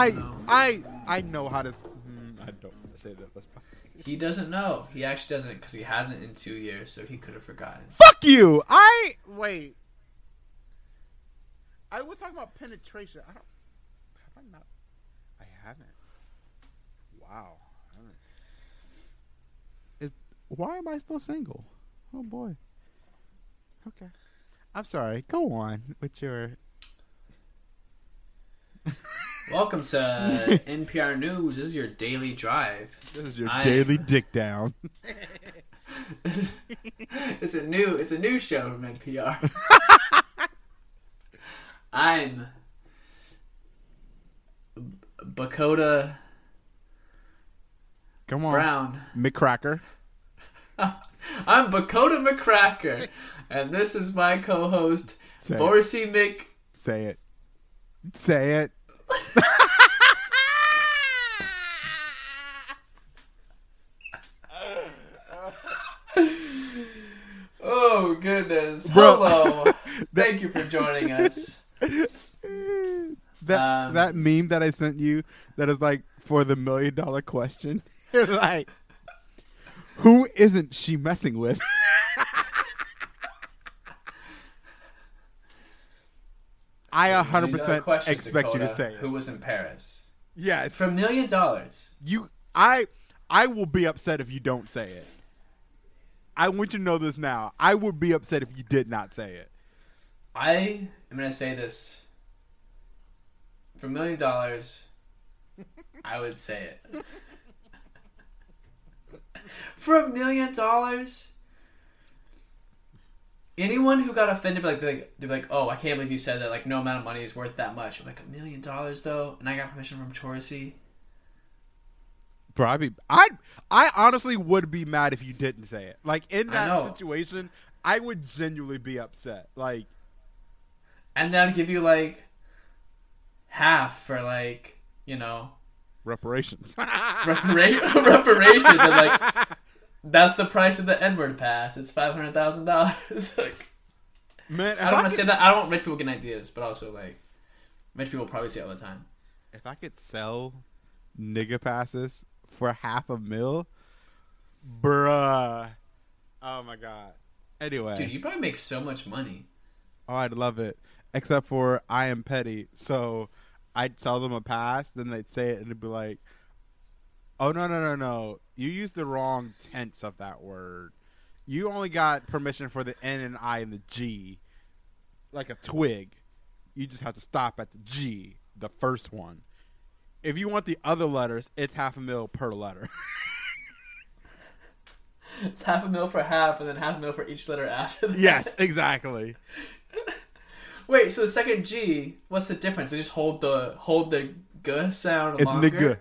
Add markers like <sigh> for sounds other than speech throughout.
I I I know how to. mm, I don't want to say that. That's He doesn't know. He actually doesn't because he hasn't in two years, so he could have forgotten. fuck you. I wait. I was talking about penetration. I don't. Have I not? I haven't. Wow. I haven't. Is why am I still single? Oh boy. Okay. I'm sorry. Go on with your. <laughs> Welcome to NPR News. This is your daily drive. This is your I- daily dick down. <laughs> it's a new it's a new show from NPR. <laughs> I'm Bakota Come on, Brown. McCracker. <laughs> I'm Bakota McCracker, and this is my co-host Say it. Borsey Mc. Say it. Say it. <laughs> Oh goodness! Bro. Hello. <laughs> Thank you for joining us. <laughs> That Um, that meme that I sent you that is like for the million dollar question. like who isn't she messing with? I a hundred percent Question, expect you to Dakota. say who was in Paris Yes. for a million dollars. you I I will be upset if you don't say it. I want you to know this now. I would be upset if you did not say it. I am gonna say this. For a million dollars, I would say it. <laughs> For a million dollars, anyone who got offended, like they're, like they're like, "Oh, I can't believe you said that." Like, no amount of money is worth that much. I'm like, a million dollars though, and I got permission from Chorsey. Bro, I'd I, I honestly would be mad if you didn't say it. Like in that know. situation, I would genuinely be upset. Like, and then I'd give you like half for like you know reparations. <laughs> repara- <laughs> reparations and like that's the price of the N-word pass. It's five hundred thousand dollars. <laughs> like Man, I I, don't want to say that. I don't want rich people getting ideas, but also like rich people probably see it all the time. if I could sell nigga passes for half a mil, bruh. Oh my god. Anyway, Dude, you probably make so much money. oh, I'd love it. Except for I am petty, so I'd sell them a pass, then they'd say it, and it'd be like, "Oh no, no, no, no! You used the wrong tense of that word. You only got permission for the N and I and the G, like a twig. You just have to stop at the G, the first one. If you want the other letters, it's half a mil per letter. <laughs> It's half a mil for half, and then half a mil for each letter after that. yes, exactly. <laughs> Wait, so the second G, what's the difference? They just hold the hold the g sound It's longer. nigga,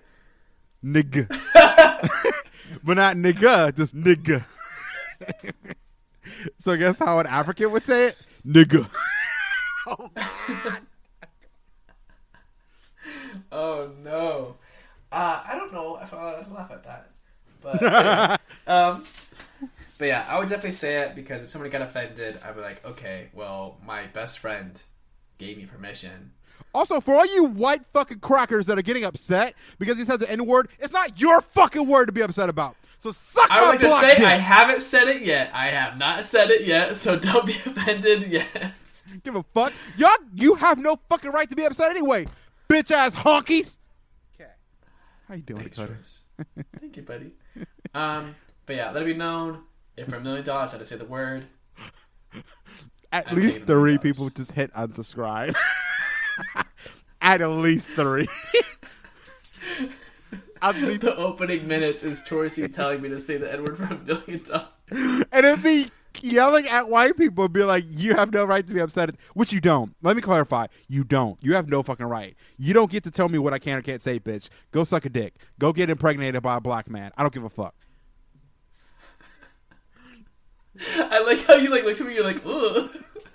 nigga, <laughs> but not nigga, just nigga. <laughs> so guess how an African would say it? Nigga. <laughs> Oh no. Uh, I don't know if I would laugh at that. But anyway. um But yeah, I would definitely say it because if somebody got offended, I'd be like, okay, well, my best friend gave me permission. Also, for all you white fucking crackers that are getting upset because he said the N word, it's not your fucking word to be upset about. So suck I my would like to block say dick. I haven't said it yet. I have not said it yet, so <laughs> don't be offended yet. Give a fuck. Y'all, you have no fucking right to be upset anyway, bitch ass honkies. Okay. How you doing, Thanks, Thank you, buddy. Um, but yeah, let it be known. If for a million dollars I had to say the word, At I'd least three people just hit unsubscribe. <laughs> <laughs> At least three. <laughs> Least, the opening minutes is Chorsey telling me to say the N word for a million times. and it'd be yelling at white people and be like, "You have no right to be upset," which you don't. Let me clarify: you don't. You have no fucking right. You don't get to tell me what I can or can't say, bitch. Go suck a dick. Go get impregnated by a black man. I don't give a fuck. <laughs> I like how you like looked at me. You're like, ugh.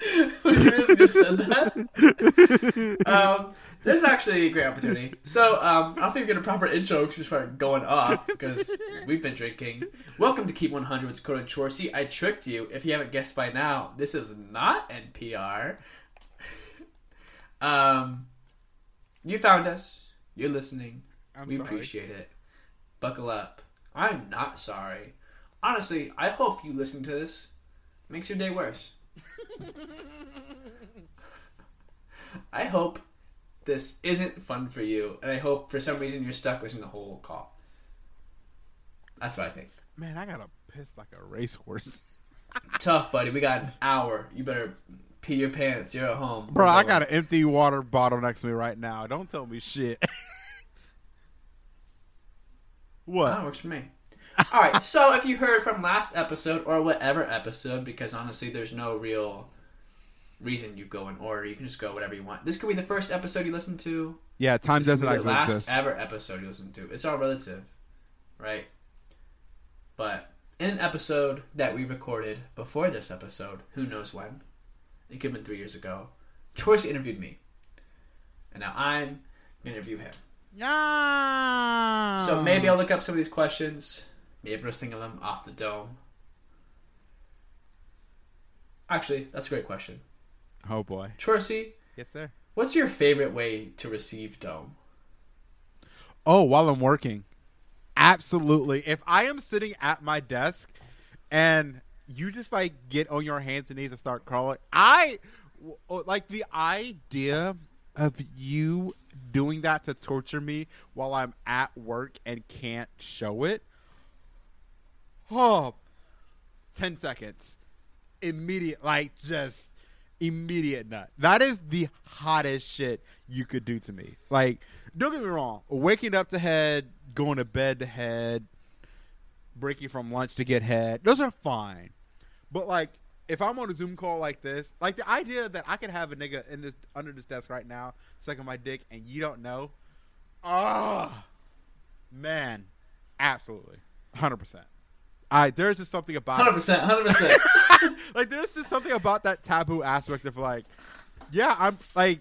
<laughs> just said that. um, This is actually a great opportunity. So, um, I don't think we get a proper intro because we start going off because we've been drinking. Welcome to Keep 100 with Dakota Chorsey. I tricked you. If you haven't guessed by now, this is not NPR. um, you found us. You're listening. I'm we sorry. appreciate it. Buckle up. I'm not sorry. Honestly, I hope you listening to this makes your day worse. I hope this isn't fun for you, and I hope for some reason you're stuck listening to the whole call. That's what I think. Man, I gotta piss like a racehorse. <laughs> Tough, buddy. We got an hour. You better pee your pants. You're at home. Bro, I got an empty water bottle next to me right now. Don't tell me shit. <laughs> what? That works for me. All right. So if you heard from last episode or whatever episode, because honestly, there's no real reason you go in order. You can just go whatever you want. This could be the first episode you listen to. Yeah, time This doesn't actually last exist. ever episode you listen to. It's all relative, right? But in an episode that we recorded before this episode, who knows when? It could have been three years ago. Chorsey interviewed me, and now I'm gonna interview him. Yeah. So maybe I'll look up some of these questions. Maybe think of them off the dome. Actually, that's a great question. Oh boy. Chorsey, Yes, sir. what's your favorite way to receive dome? Oh, while I'm working. Absolutely. If I am sitting at my desk and you just like get on your hands and knees and start crawling, I like the idea of you doing that to torture me while I'm at work and can't show it. Oh, 10 seconds. Immediate, like just immediate nut. That is the hottest shit you could do to me. Like, don't get me wrong. Waking up to head, going to bed to head, breaking from lunch to get head, those are fine. But like, if I'm on a Zoom call like this, like the idea that I could have a nigga in this under this desk right now sucking my dick and you don't know, ah, man, absolutely, hundred percent. I there's just something about Hundred it percent, hundred percent. <laughs> like there's just something about that taboo aspect of like yeah i'm like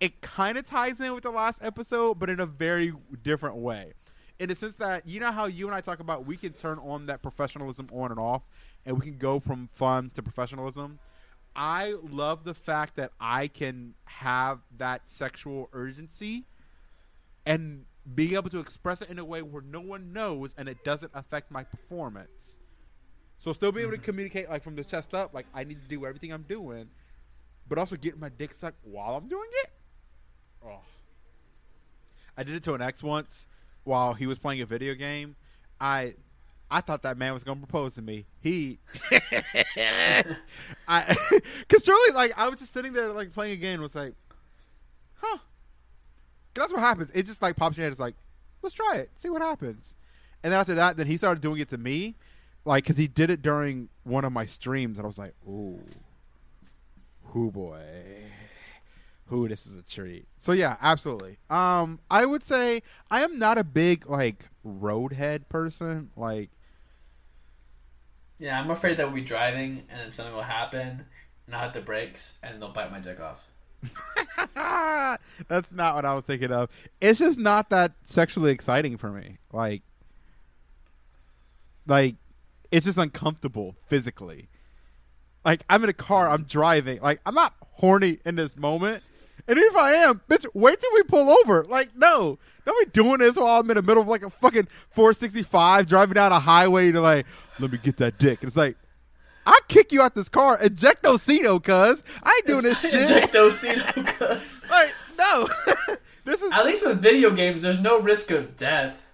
it kind of ties in with the last episode but in a very different way in the sense that you know how you and i talk about we can turn on that professionalism on and off and we can go from fun to professionalism i love the fact that i can have that sexual urgency and being able to express it in a way where no one knows and it doesn't affect my performance so still be able to mm-hmm. communicate like from the chest up, like I need to do everything I'm doing, but also get my dick sucked while I'm doing it. Oh. I did it to an ex once while he was playing a video game. I I thought that man was gonna propose to me. He <laughs> <laughs> I <laughs> cause truly like I was just sitting there like playing a game and was like, huh. That's what happens. It just like pops in your head. It's like, let's try it, see what happens. And then after that, then he started doing it to me, like because he did it during one of my streams, and I was like, ooh, whoo boy, who this is a treat. So yeah, absolutely. Um, I would say I am not a big like roadhead person. Like, Yeah, I'm afraid that we'll be driving and then something will happen and I'll hit the brakes and they'll bite my dick off. <laughs> that's not what I was thinking of. It's just not that sexually exciting for me. Like, like it's just uncomfortable physically. Like I'm in a car, I'm driving. Like I'm not horny in this moment. And if I am, bitch, wait till we pull over. Like, no, don't be doing this while I'm in the middle of like a fucking 465 driving down a highway to like, let me get that dick. And it's like, I'll kick you out this car. Ejectocito, cuz. I ain't doing this <laughs> shit. Ejectocito, 'cause- <laughs> Like, no. <laughs> this is At least with video games, there's no risk of death.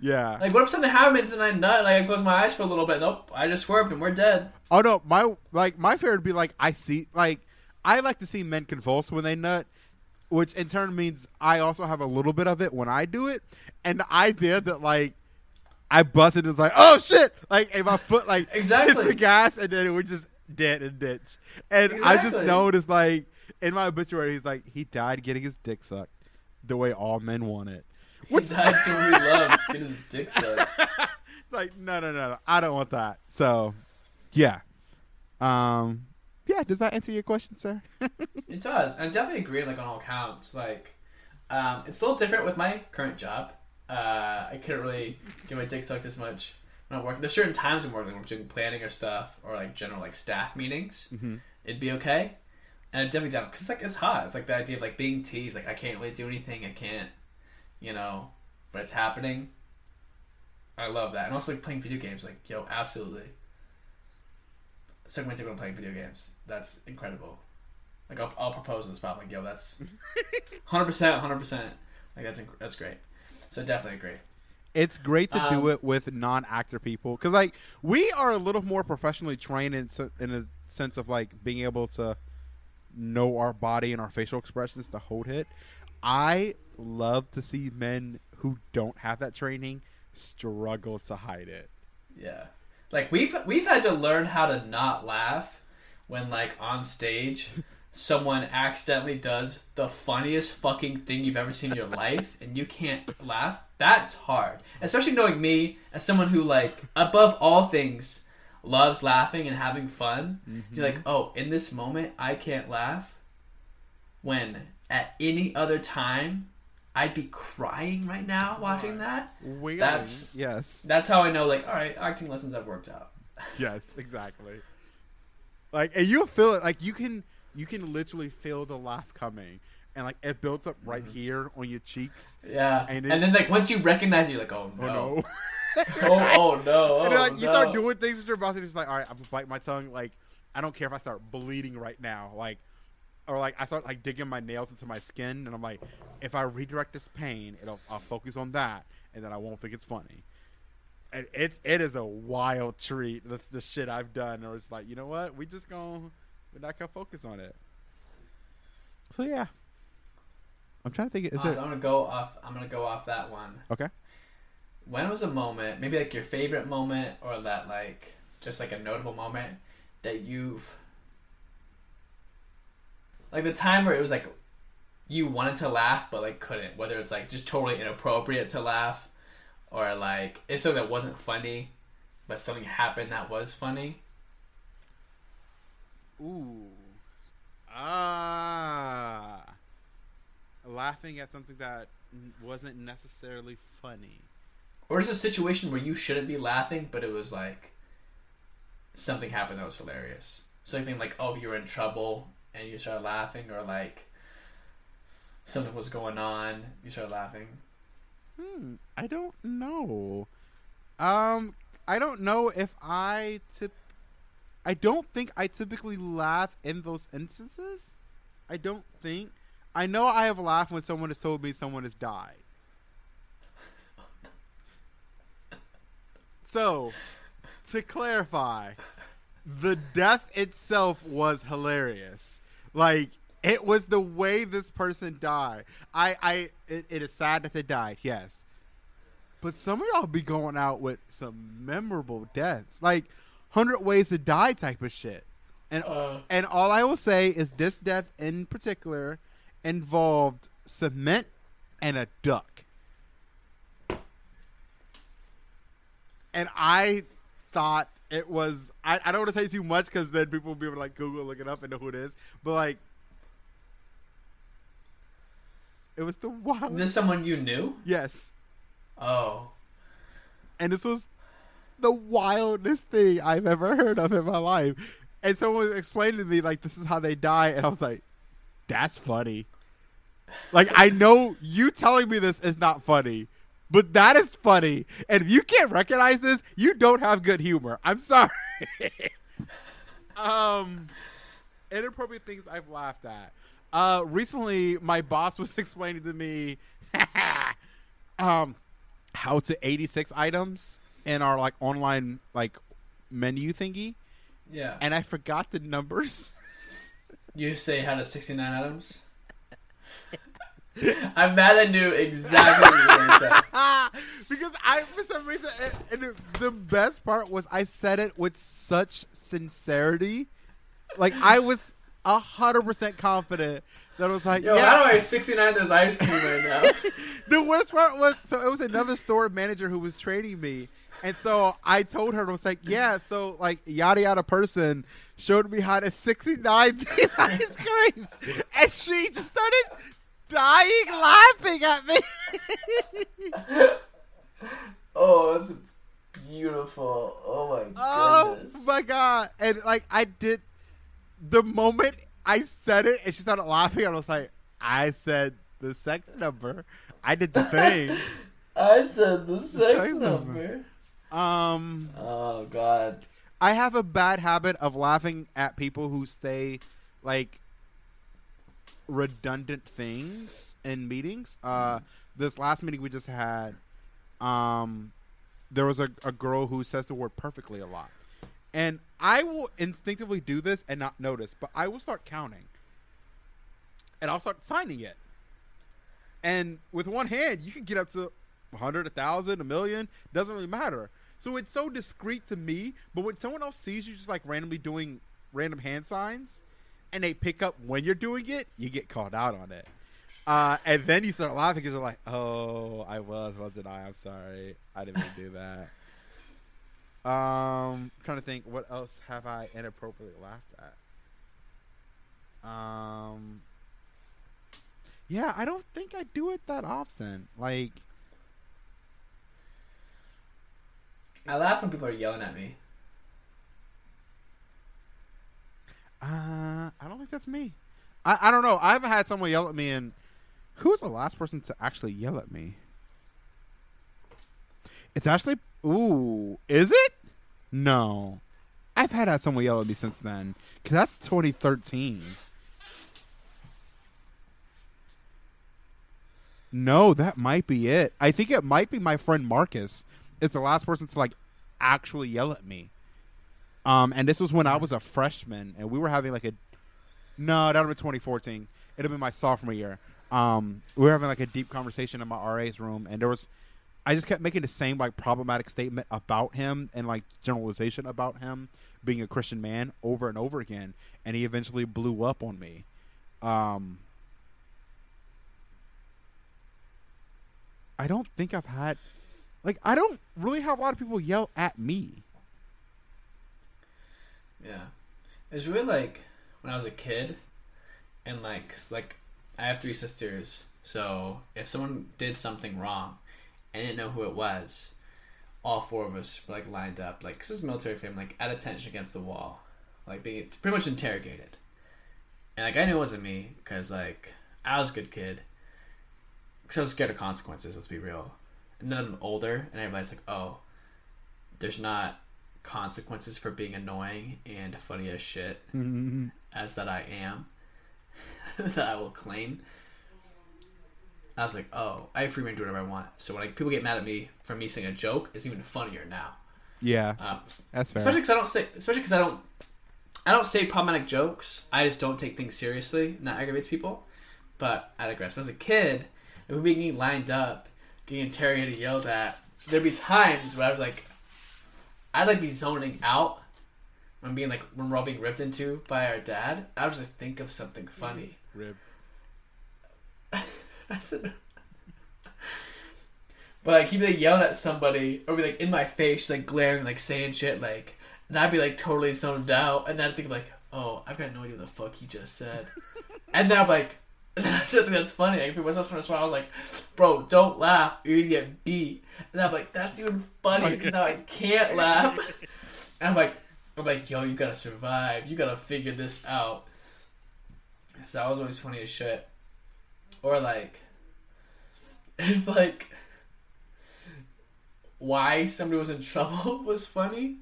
yeah. Like, what if something happens and I nut? Like, I close my eyes for a little bit. Nope, I just swerved and we're dead. Oh no, my like my fear would be like I see like I like to see men convulse when they nut, which in turn means I also have a little bit of it when I do it. And the idea that like I busted is like, oh shit! Like if my foot like Exactly. hits the gas and then it would just dead and ditch. And I just noticed like in my obituary he's like he died getting his dick sucked the way all men want it. He died doing what he loved. Get his dick <laughs> sucked. Like no no no no I don't want that. So yeah. Um yeah, does that answer your question, sir? It does. And I definitely agree, like, on all counts. Like, Um, it's a little different with my current job. Uh, I couldn't really get my dick sucked as much when I'm working. There's certain times I'm working, doing planning or stuff, or like general like staff meetings. Mm-hmm. It'd be okay, and I'd definitely down because it's like it's hot. It's like the idea of like being teased. Like I can't really do anything. I can't, you know, but it's happening. I love that, and also like playing video games. Like yo, absolutely. Suck my dick when I'm playing video games. That's incredible. Like I'll, I'll propose on the spot. Like yo, that's <laughs> hundred percent, hundred percent. Like that's inc- that's great. So definitely agree. It's great to do Um, it with non-actor people because, like, we are a little more professionally trained in in a sense of like being able to know our body and our facial expressions to hold it. I love to see men who don't have that training struggle to hide it. Yeah. Like we've we've had to learn how to not laugh when like on stage someone accidentally does the funniest fucking thing you've ever seen in your life and you can't laugh. That's hard. Especially knowing me as someone who like above all things loves laughing and having fun. You're like, mm-hmm. "Oh, in this moment I can't laugh." When at any other time I'd be crying right now watching that. Wailing. That's- yes, That's how I know like, all right, acting lessons have worked out. yes, exactly. Like, and you feel it. Like you can, you can literally feel the laugh coming, and like it builds up right Mm-hmm. here on your cheeks. Yeah, And and, then like once you recognize, it, you're like, oh Oh no, no! <laughs> <laughs> oh, oh no, oh, and like you start doing things with your mouth, and it's like, all right, I'm gonna bite my tongue. Like, I don't care if I start bleeding right now. Like, or like I start like digging my nails into my skin, and I'm like, if I redirect this pain, it'll I'll focus on that, and then I won't think it's funny. And it's it is a wild treat. That's the shit I've done. Or it's like, you know what? We just gonna we're not gonna focus on it. So yeah, I'm trying to think. Is Awesome, there I'm gonna go off. I'm gonna go off that one. okay? When was a moment, maybe like your favorite moment, or that like just like a notable moment that you've like the time where it was like you wanted to laugh but like couldn't. Whether it's like just totally inappropriate to laugh, or like it's something that wasn't funny, but something happened that was funny. Ooh. Ah. Laughing at something that wasn't necessarily funny. Or is a situation where you shouldn't be laughing, but it was like something happened that was hilarious. Something like, oh, you were in trouble and you started laughing, or like something was going on, you started laughing. Hmm. I don't know. Um. I don't know if I tip. I don't think I typically laugh in those instances. I don't think. I know I have laughed when someone has told me someone has died. So, to clarify, the death itself was hilarious. Like it was the way this person died. I, I, it, it is sad that they died. Yes, but some of y'all be going out with some memorable deaths, like hundred ways to die type of shit. And Uh, and all I will say is this death in particular involved cement and a duck. And I thought it was I, I don't want to say too much because then people will be able to like Google look it up and know who it is. But like it was the wild this someone you knew? Yes. Oh, And this was the wildest thing I've ever heard of in my life. And someone explained to me like this is how they die, and I was like, "That's funny." Like I know you telling me this is not funny, but that is funny. And if you can't recognize this, you don't have good humor. I'm sorry. <laughs> um, inappropriate things I've laughed at. Uh, recently, my boss was <laughs> explaining to me, <laughs> um, how to 86 items in our like online like menu thingy, yeah. and I forgot the numbers. <laughs> You say how to 69 items? <laughs> I'm mad I knew exactly what you were going to say. <laughs> because I, for some reason, and, and the- best part was I said it with such sincerity, like I was a hundred percent confident that I was like, Yo, yeah. how do I 69 this ice cream right now? the worst part was so it was another store manager who was training me. And so I told her, I was like, yeah, so like yada yada person showed me how to 69 <laughs> these ice creams. And she just started dying laughing at me. <laughs> Oh, that's beautiful. Oh my oh my god! And like I did, the moment I said it, and she started laughing, I was like, I said the sex number. I did the thing. <laughs> I said the sex sex number. number. Um, Oh god. I have a bad habit of laughing at people who say like redundant things in meetings. Uh, this last meeting we just had, um, there was a, a girl who says the word perfectly a lot. And I will instinctively do this and not notice, but I will start counting. And I'll start signing it. And with one hand, you can get up to 100, 1,000, a million. Doesn't really matter. So it's so discreet to me, but when someone else sees you just like randomly doing random hand signs and they pick up when you're doing it, you get called out on it. Uh, and then you start laughing because you're like, oh, I was, wasn't I? I'm sorry. I didn't do that. Um, trying to think, what else have I inappropriately laughed at? Um, yeah, I don't think I do it that often. Like, I laugh when people are yelling at me. Uh, I don't think that's me. I, I don't know. I haven't had someone yell at me, and who was the last person to actually yell at me? It's actually. Ooh, is it? No, I've had had someone yell at me since then. Cause that's 2013. No, that might be it. I think it might be my friend Marcus. It's the last person to like actually yell at me. Um, and this was when I was a freshman, and we were having like a no, that would have been 2014. It'd have been my sophomore year. Um, we were having like a deep conversation in my RA's room, and there was, I just kept making the same like problematic statement about him and like generalization about him being a Christian man over and over again, and he eventually blew up on me. Um, I don't think I've had, like, I don't really have a lot of people yell at me. Yeah. It's really like when I was a kid and like like I have three sisters, so if someone did something wrong and didn't know who it was, all four of us were like lined up, like this is military family, like at attention against the wall, like being pretty much interrogated. And like I knew it wasn't me because like I was a good kid, because I was scared of consequences. Let's be real. And then I'm older, and everybody's like, "Oh, there's not consequences for being annoying and funny as shit as that I am, <laughs> that I will claim." I was like, "Oh, I have free reign to do whatever I want." So when like, people get mad at me for me saying a joke, it's even funnier now. Yeah, Um, that's fair. especially because I don't say, especially because I don't, I don't say problematic jokes. I just don't take things seriously, and that aggravates people. But I digress. But as a kid, if we getting lined up, getting interrogated, yelled at, there'd be times where I was like, I'd like be zoning out. when being like when we're all being ripped into by our dad. I was just think of something funny. Rib. <laughs> I said, but like he'd be like yelling at somebody or be like in my face, like glaring, like saying shit, like, and I'd be like totally zoned out, and then I'd think like, oh, I've got no idea what the fuck he just said, <laughs> and then I'm like, and then I think that's funny. Like, if it was else from I was like, bro, don't laugh, you're gonna get beat, and I'm like, that's even funny oh because now I can't laugh, <laughs> and I'm like, I'm like, yo, you gotta survive, you gotta figure this out. So that was always funny as shit. Or like, <laughs> if like, why somebody was in trouble <laughs> was funny.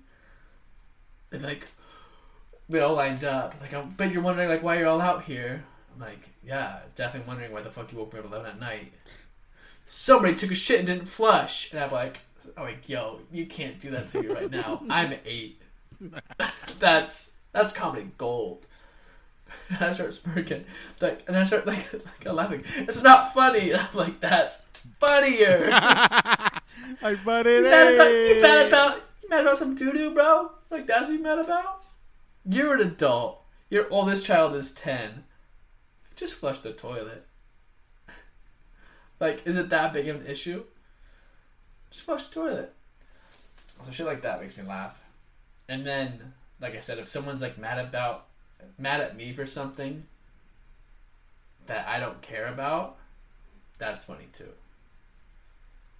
And like, we all lined up. Like, I bet you're wondering like why you're all out here. I'm like, yeah, definitely wondering why the fuck you woke me up at eleven at night. Somebody took a shit and didn't flush, and I'm like, I'm like, yo, you can't do that to me right now. <laughs> I'm eight. <laughs> that's that's comedy gold. <laughs> And I start smirking, like, and I start like, like laughing. It's not funny. And I'm like, that's funnier. like, buddy, you mad about you mad about you mad about some doo doo, bro? Like that's what you mad about? You're an adult. Your oldest child is ten. Just flush the toilet. like, is it that big of an issue? Just flush the toilet. So shit like that makes me laugh. And then, like I said, if someone's like mad about mad at me for something that I don't care about, That's funny too.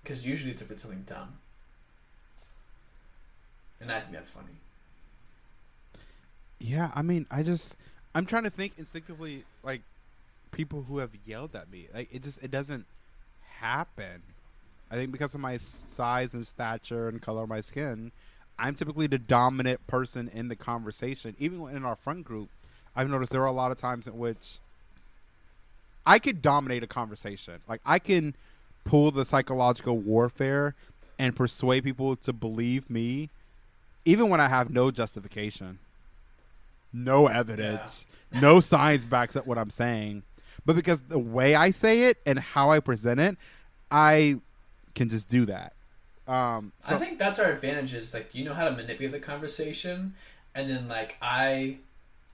Because usually it's if it's something dumb. And I think that's funny. Yeah, I mean, I just I'm trying to think instinctively like people who have yelled at me. Like it just it doesn't happen. I think because of my size and stature and color of my skin, I'm typically the dominant person in the conversation. Even in our friend group, I've noticed there are a lot of times in which I could dominate a conversation. Like I can pull the psychological warfare and persuade people to believe me even when I have no justification. No evidence. No science backs up what I'm saying. But because the way I say it and how I present it, I can just do that. Um, so I think that's our advantage is like you know how to manipulate the conversation, and then like I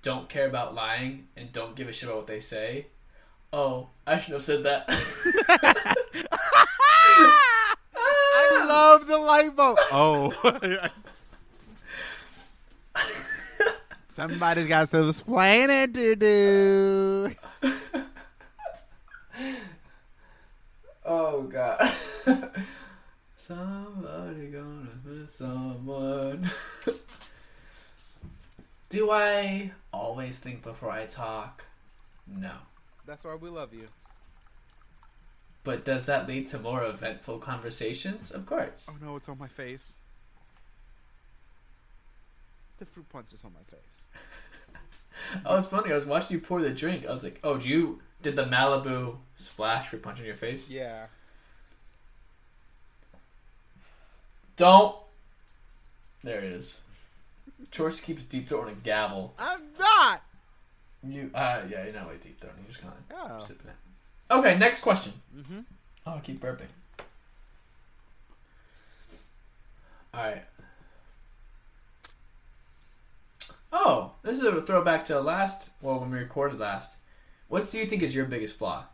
don't care about lying and don't give a shit about what they say. Oh, I should have said that. <laughs> I love the light bulb. Oh. <laughs> Somebody's got some explaining to do. <laughs> oh god. <laughs> Somebody gonna miss someone. <laughs> Do I always think before I talk? No. That's why we love you. But does that lead to more eventful conversations? Of course. Oh no, it's on my face. The fruit punch is on my face. <laughs> Oh, it's funny. I was watching you pour the drink. I was like, "Oh, did you did the Malibu splash for punch on your face?" Yeah. Don't. There it is. Chorsey keeps deep throating a gavel. I'm not. You, uh, yeah, you're not really deep throating. You're just kind of Oh. sipping it. Okay, next question. Mm-hmm. Oh, I keep burping. All right. Oh, this is a throwback to last. Well, when we recorded last. What do you think is your biggest flaw?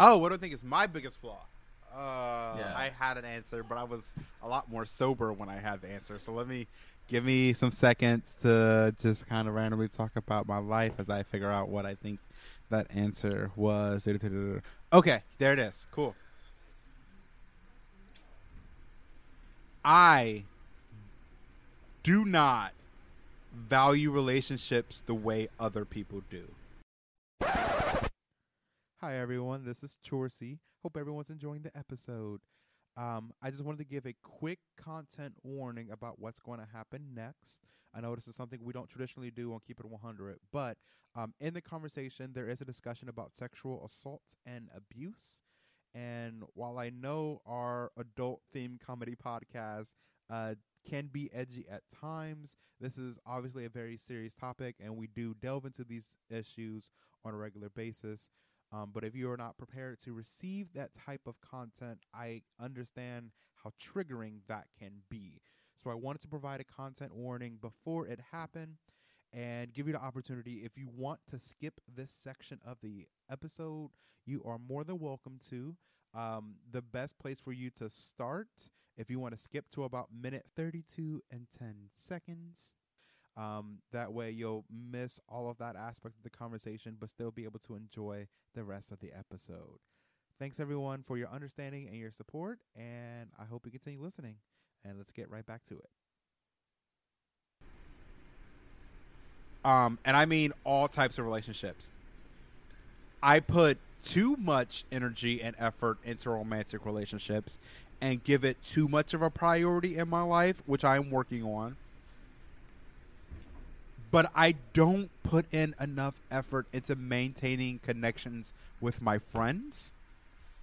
Oh, what do I think is my biggest flaw? Uh, Yeah. I had an answer, but I was a lot more sober when I had the answer. So let me give me some seconds to just kind of randomly talk about my life as I figure out what I think that answer was. Okay, there it is. Cool. I do not value relationships the way other people do. Hi everyone, this is Chorsey. Hope everyone's enjoying the episode. Um, I just wanted to give a quick content warning about what's going to happen next. I know this is something we don't traditionally do on Keep It 100, but um, in the conversation, there is a discussion about sexual assault and abuse. And while I know our adult themed comedy podcast uh, can be edgy at times, this is obviously a very serious topic, and we do delve into these issues on a regular basis. Um, but if you are not prepared to receive that type of content, I understand how triggering that can be. So I wanted to provide a content warning before it happened and give you the opportunity if you want to skip this section of the episode, you are more than welcome to. Um, the best place for you to start if you want to skip to about minute 32 and 10 seconds. Um, that way you'll miss all of that aspect of the conversation, but still be able to enjoy the rest of the episode. Thanks everyone for your understanding and your support, and I hope you continue listening. And let's get right back to it. Um, and I mean all types of relationships. I put too much energy and effort into romantic relationships and give it too much of a priority in my life, which I'm working on. But I don't put in enough effort into maintaining connections with my friends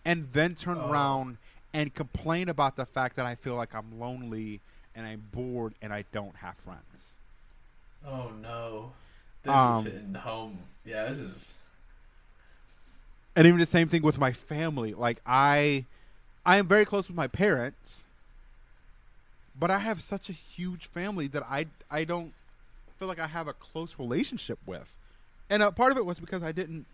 and then turn Oh. around and complain about the fact that I feel like I'm lonely and I'm bored and I don't have friends. Oh no, this Um, is hitting home. Yeah, this is. and even the same thing with my family like i i am very close with my parents but i have such a huge family that i i don't feel like i have a close relationship with and part of it was because i didn't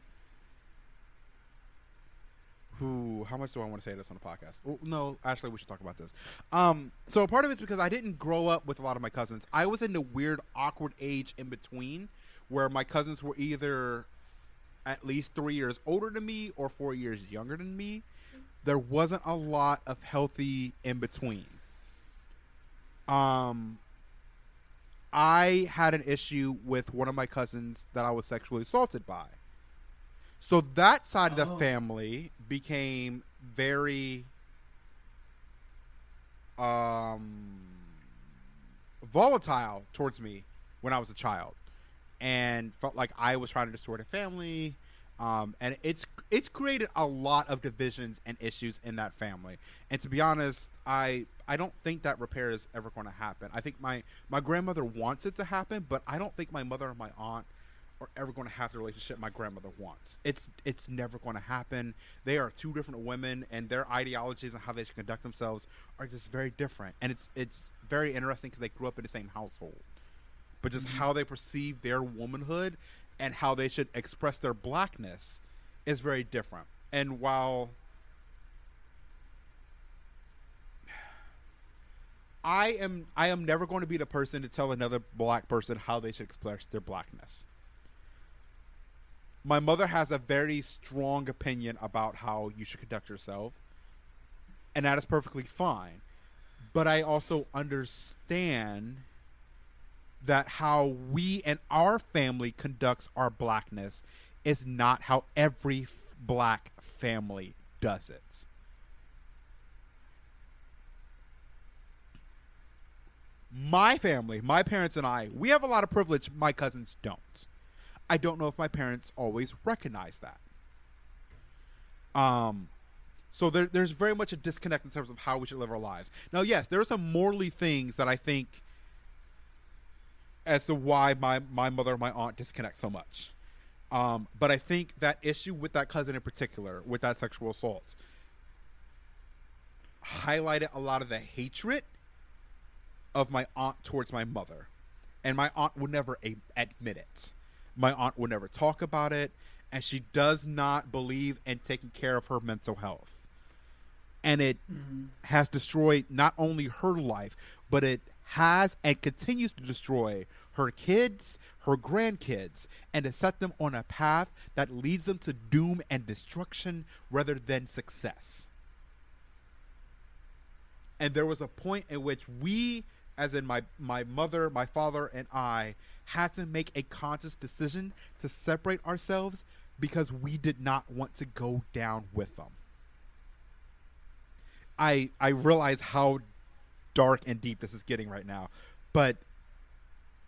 Ooh, how much do I want to say this on the podcast? Well, no, actually, we should talk about this. Um, so part of it's because I didn't grow up with a lot of my cousins. I was in the weird, awkward age in between, where my cousins were either at least three years older than me or four years younger than me, there wasn't a lot of healthy in between. Um, I had an issue with one of my cousins that I was sexually assaulted by. So that side of the Oh. family became very um volatile towards me when I was a child and felt like I was trying to distort a family. Um, and it's it's created a lot of divisions and issues in that family. And to be honest, I I don't think that repair is ever going to happen. I think my my grandmother wants it to happen, but I don't think my mother and my aunt are ever going to have the relationship my grandmother wants. It's it's never going to happen. They are two different women, and their ideologies and how they should conduct themselves are just very different. And it's it's very interesting because they grew up in the same household, but just how they perceive their womanhood and how they should express their blackness is very different. And while I am I am never going to be the person to tell another black person how they should express their blackness. My mother has a very strong opinion about how you should conduct yourself, and that is perfectly fine. But I also understand that how we and our family conducts our blackness is not how every f- black family does it. My family, my parents and I, we have a lot of privilege my cousins don't. I don't know if my parents always recognize that. Um, so there, there's very much a disconnect in terms of how we should live our lives. Now, yes, there are some morally things that I think as to why my, my mother and my aunt disconnect so much. Um, but I think that issue with that cousin in particular, with that sexual assault, highlighted a lot of the hatred of my aunt towards my mother. And my aunt would never a- admit it. My aunt would never talk about it. And she does not believe in taking care of her mental health. And it has destroyed not only her life, but it has and continues to destroy her kids, her grandkids, and to set them on a path that leads them to doom and destruction rather than success. And there was a point in which we, as in my, my mother, my father, and I, had to make a conscious decision to separate ourselves because we did not want to go down with them. I I realize how dark and deep this is getting right now, but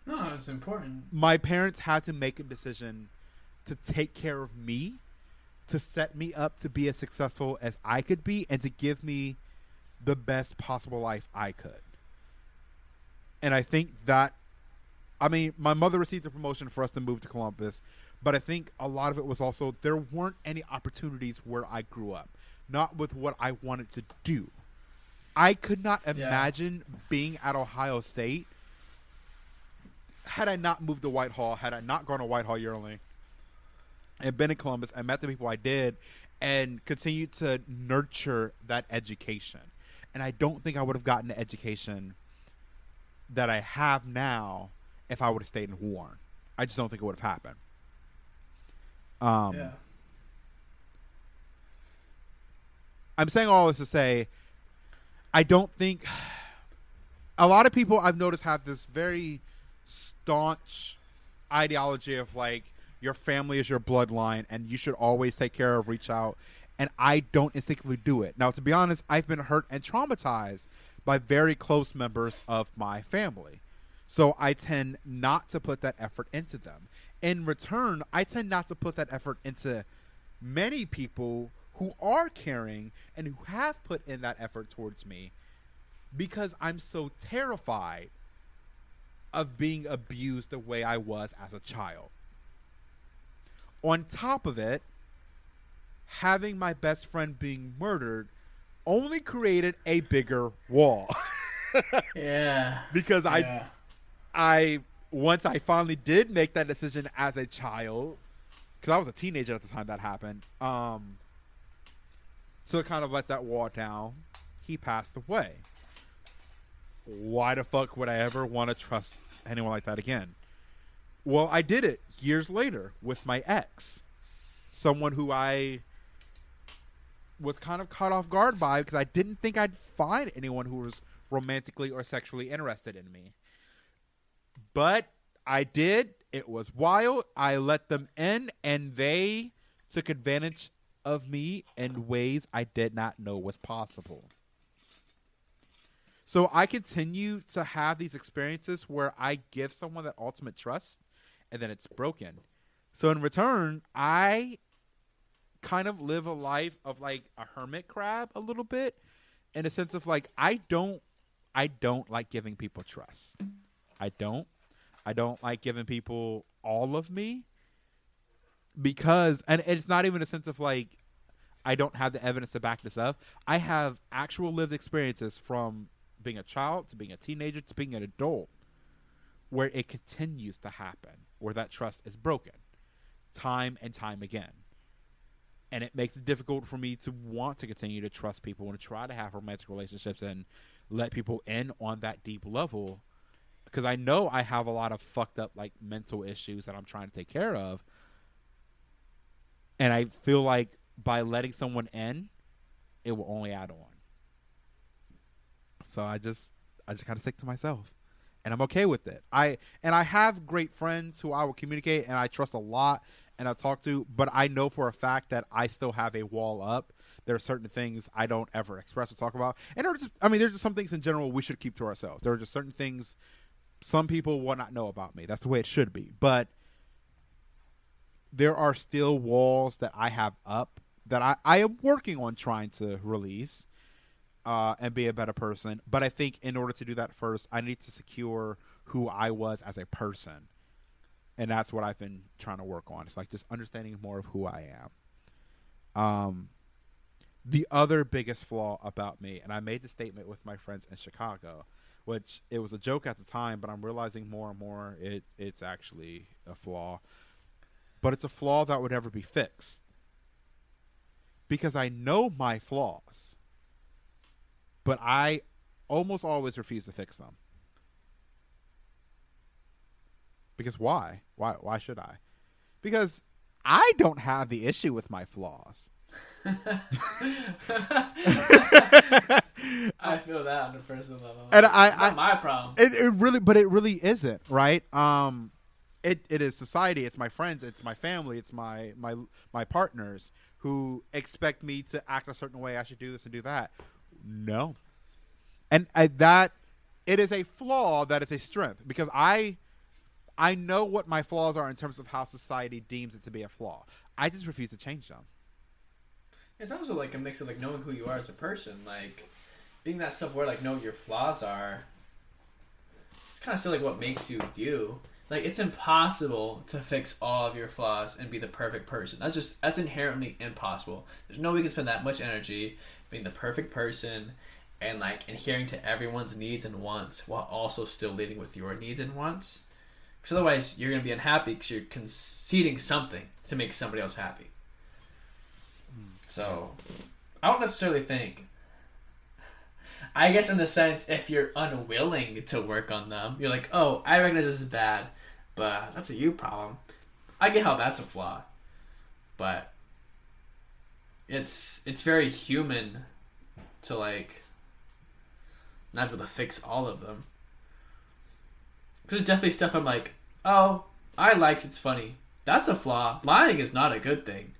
No, it's important. my parents had to make a decision to take care of me, to set me up to be as successful as I could be, and to give me the best possible life I could. And I think that, I mean, my mother received a promotion for us to move to Columbus, but I think a lot of it was also there weren't any opportunities where I grew up, not with what I wanted to do. I could not Yeah. imagine being at Ohio State had I not moved to Whitehall, had I not gone to Whitehall-Yearling, and been in Columbus and met the people I did, and continued to nurture that education. And I don't think I would have gotten the education that I have now if I would have stayed in Warren. I just don't think it would have happened. Um, yeah. I'm saying all this to say, I don't think a lot of people I've noticed have this very staunch ideology of like your family is your bloodline and you should always take care of, reach out. And I don't instinctively do it. Now, to be honest, I've been hurt and traumatized by very close members of my family. So I tend not to put that effort into them. In return, I tend not to put that effort into many people who are caring and who have put in that effort towards me because I'm so terrified of being abused the way I was as a child. On top of it, having my best friend being murdered only created a bigger wall <laughs> Yeah. because I yeah. I once I finally did make that decision as a child, because I was a teenager at the time that happened. Um, to kind of let that wall down, he passed away. Why the fuck would I ever want to trust anyone like that again? Well, I did it years later with my ex. someone who I was kind of caught off guard by because I didn't think I'd find anyone who was romantically or sexually interested in me. But I did. It was wild. I let them in, and they took advantage of me in ways I did not know was possible. So I continue to have these experiences where I give someone that ultimate trust and then it's broken. So in return, I kind of live a life of like a hermit crab a little bit in a sense of like I don't I don't like giving people trust. I don't. I don't like giving people all of me because and it's not even a sense of like I don't have the evidence to back this up. I have actual lived experiences from being a child to being a teenager to being an adult where it continues to happen, where that trust is broken time and time again. And it makes it difficult for me to want to continue to trust people and to try to have romantic relationships and let people in on that deep level because I know I have a lot of fucked up like mental issues that I'm trying to take care of. And I feel like by letting someone in, it will only add on. So I just I just kind of stick to myself. And I'm okay with it. I and I have great friends who I will communicate and I trust a lot and I talk to, but I know for a fact that I still have a wall up. There are certain things I don't ever express or talk about. And just, I mean, there's just some things in general we should keep to ourselves. There are just certain things some people will not know about me. That's the way it should be. But there are still walls that I have up that I, I am working on trying to release uh, and be a better person. But I think in order to do that first, I need to secure who I was as a person. And that's what I've been trying to work on. It's like just understanding more of who I am. Um, the other biggest flaw about me, and I made the statement with my friends in Chicago, which it was a joke at the time, but I'm realizing more and more it it's actually a flaw. But it's a flaw that would ever be fixed. Because I know my flaws. But I almost always refuse to fix them. Because why? Why why should I? Because I don't have the issue with my flaws. <laughs> I feel that on a personal level. And I, not I my problem. It, it really, but it really isn't, right? Um, it it is society. It's my friends. It's my family. It's my my my partners who expect me to act a certain way. I should do this and do that. No, and I, that it is a flaw that is a strength because I I know what my flaws are in terms of how society deems it to be a flaw. I just refuse to change them. It's also like a mix of like knowing who you are as a person, like being that self aware, like know what your flaws are. It's kind of still like what makes you you. Like it's impossible to fix all of your flaws and be the perfect person. That's just that's inherently impossible. There's no way you can spend that much energy being the perfect person and like adhering to everyone's needs and wants while also still leading with your needs and wants. Because otherwise, you're gonna be unhappy because you're conceding something to make somebody else happy. Hmm. So, I don't necessarily think. I guess in the sense, if you're unwilling to work on them, you're like, oh, I recognize this is bad, but that's a you problem. I get how that's a flaw, but it's it's very human to like not be able to fix all of them. 'Cause there's definitely stuff I'm like, oh, I likes it's funny. That's a flaw. Lying is not a good thing,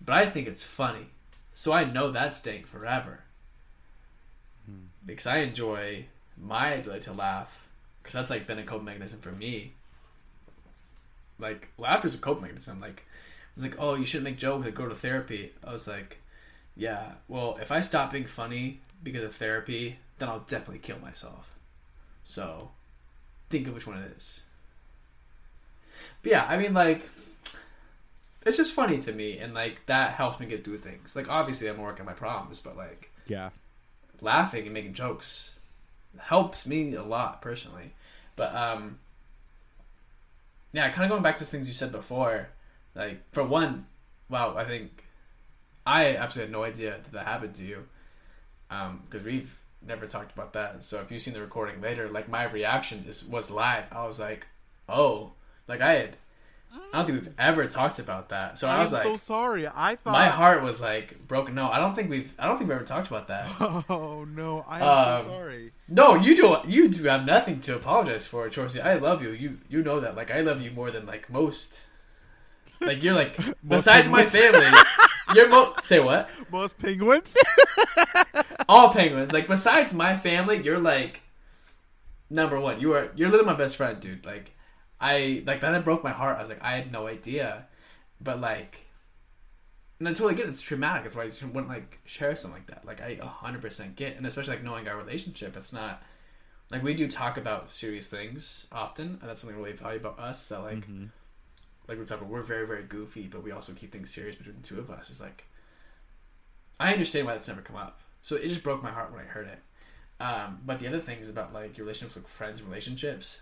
but I think it's funny, so I know that's staying forever. Because I enjoy my ability to laugh, because that's like been a coping mechanism for me. Like laughter is a coping mechanism. Like I was like, oh, you shouldn't make jokes. Like, go to therapy. I was like, yeah. Well, if I stop being funny because of therapy, then I'll definitely kill myself. So, think of which one it is. But yeah, I mean, like, it's just funny to me, and like that helps me get through things. Like, obviously, I'm working on my problems, but like, Yeah. Laughing and making jokes helps me a lot personally. But um, yeah, kind of going back to things you said before. Like, for one, wow, I think I absolutely had no idea that that happened to you. Um, because we've never talked about that. So if you've seen the recording later, like my reaction is was live. I was like, oh, like I had, I don't think we've ever talked about that. So I I'm was like, so sorry. I thought. my heart was like broken. No, I don't think we've. I don't think we ever talked about that. <laughs> Oh no, I am Um, so sorry. No, you do. You do have nothing to apologize for, Chorsey. I love you. You you know that. Like I love you more than like most. Like you're like <laughs> besides my family, <laughs> you're mo- say what? Most penguins. All penguins. Like besides my family, you're like number one. You are you're literally my best friend, dude. Like I like that. It broke my heart. I was like I had no idea, but like. And I totally get it. It's traumatic. That's why you wouldn't like share something like that. Like I 100% get, and especially like knowing our relationship. It's not like we do talk about serious things often, and that's something really valuable about us. That like, Mhm. like we're talking, we're very very goofy, but we also keep things serious between the two of us. Is like, I understand why that's never come up. So it just broke my heart when I heard it. Um, but the other thing is about like your relationships with friends and relationships.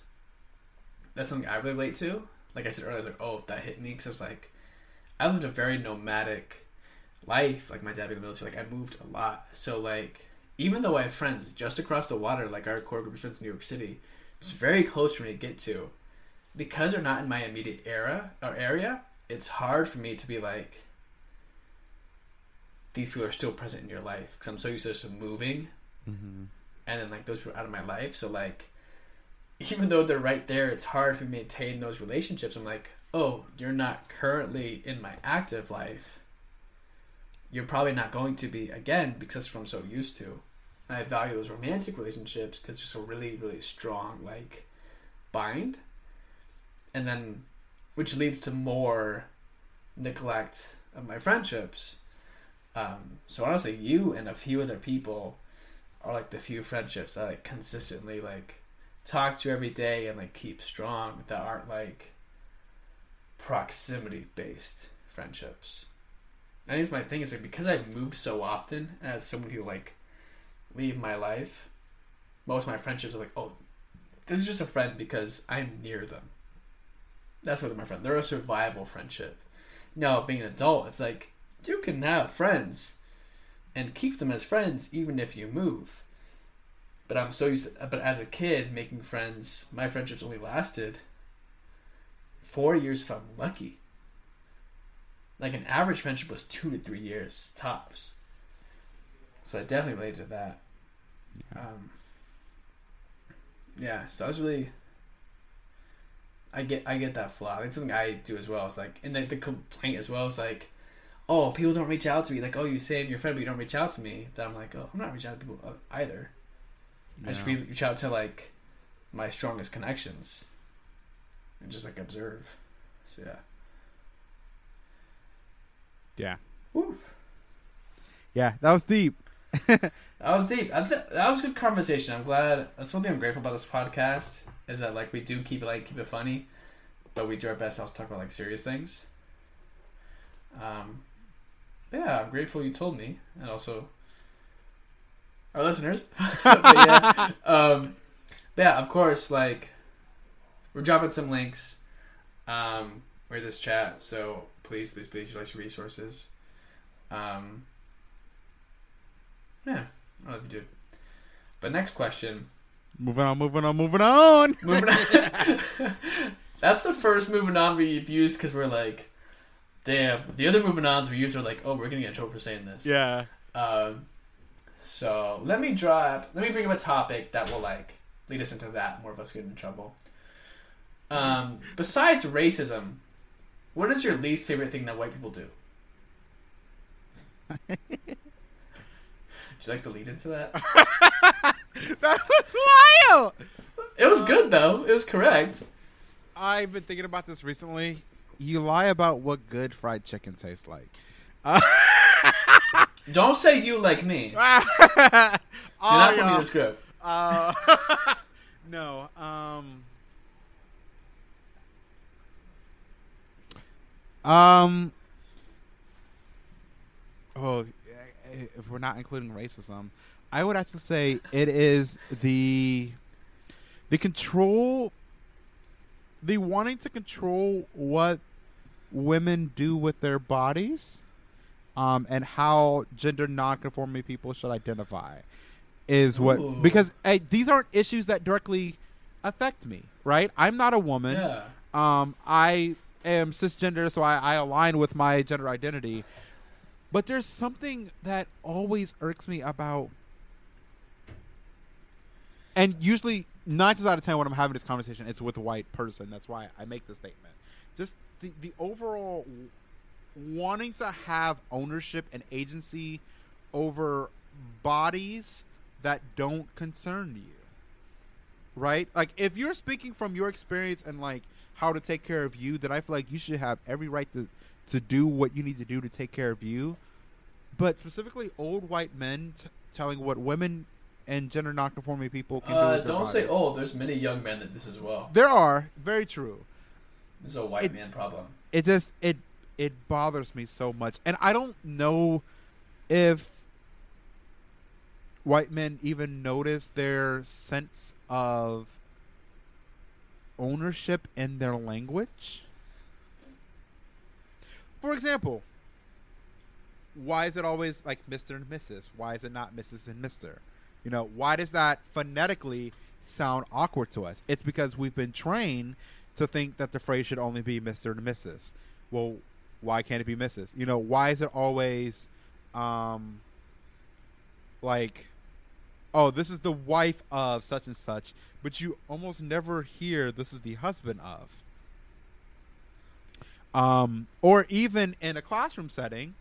That's something I really relate to. Like I said earlier, I was like, oh, if that hit me, because I was like, I lived a very nomadic life. Like my dad being in the military, like I moved a lot. So like, even though I have friends just across the water, like our core group of friends in New York City, it's very close for me to get to. Because they're not in my immediate era or area, it's hard for me to be like, these people are still present in your life because I'm so used to just moving, Mhm. and then like those people are out of my life. So like, even though they're right there, it's hard to maintain those relationships. I'm like, oh, you're not currently in my active life. You're probably not going to be again because I'm so used to. I value those romantic relationships because it's just a really, really strong like bind, and then which leads to more neglect of my friendships. Um, so honestly, you and a few other people are like the few friendships that I like consistently like talk to every day and like keep strong that aren't like proximity based friendships. I think it's my thing is like because I move so often as someone who like leave my life, most of my friendships are like, oh, this is just a friend because I'm near them. That's what they're my friend. They're a survival friendship. Now, being an adult, it's like you can have friends and keep them as friends even if you move. But I'm so used to, but as a kid making friends, my friendships only lasted four years if I'm lucky. Like an average friendship was two to three years tops. So I definitely related to that. Um, yeah, so I was really. I get I get that flaw. It's something I do as well. It's like, and the, the complaint as well is like, oh, people don't reach out to me. Like, oh, you say I'm your friend, but you don't reach out to me. Then I'm like, oh, I'm not reaching out to people uh, either. I just reach out to like my strongest connections and just like observe. So yeah. Yeah. Oof. Yeah, that was deep. <laughs> That was deep. I th- that was a good conversation. I'm glad. That's one thing I'm grateful about this podcast is that like we do keep it like keep it funny, but we do our best to also talk about like serious things. Um, yeah, I'm grateful you told me, and also our listeners. <laughs> <laughs> but yeah, um, yeah, of course, like we're dropping some links. Um, where this chat, so please, please, please utilize your resources. Um, yeah, I love you, dude. But next question. Moving on, moving on, moving on. <laughs> Moving on. That's the first moving on we've used because we're like, damn. The other moving ons we used are like, oh, we're gonna get in trouble for saying this. Yeah. Um, so let me drop. Let me bring up a topic that will like lead us into that. More of us getting in trouble. Um, besides racism, what is your least favorite thing that white people do? Would you like to lead into that? <laughs> That was wild. It was good though. It was correct. I've been thinking about this recently. You lie about what good fried chicken tastes like. Uh, <laughs> Don't say you like me. <laughs> Do oh, not put me in the script. Uh, <laughs> no. Um. Um. Oh, if we're not including racism, I would have to say it is the the control, the wanting to control what women do with their bodies, um, and how gender nonconforming people should identify is what Ooh. because uh, these aren't issues that directly affect me, right? I'm not a woman. Yeah. Um, I am cisgender, so I, I align with my gender identity. But there's something that always irks me about, and usually nine times out of ten when I'm having this conversation, it's with a white person. That's why I make the statement. Just the the overall wanting to have ownership and agency over bodies that don't concern you. Right? Like if you're speaking from your experience and like how to take care of you, then I feel like you should have every right to to do what you need to do to take care of you. But specifically old white men t- telling what women and gender nonconforming people can do Uh, their don't say bodies. old. There's many young men that this as well. There are, very true. This is a white It- man problem. it just it it bothers me so much and i don't know if white men even notice their sense of ownership in their language for example why is it always like mr and mrs why is it not mrs and mr you know why does that phonetically sound awkward to us it's because we've been trained to think that the phrase should only be Mr. and Mrs. Well, why can't it be Mrs.? You know, why is it always um like oh, this is the wife of such and such, but you almost never hear this is the husband of. Um or even in a classroom setting,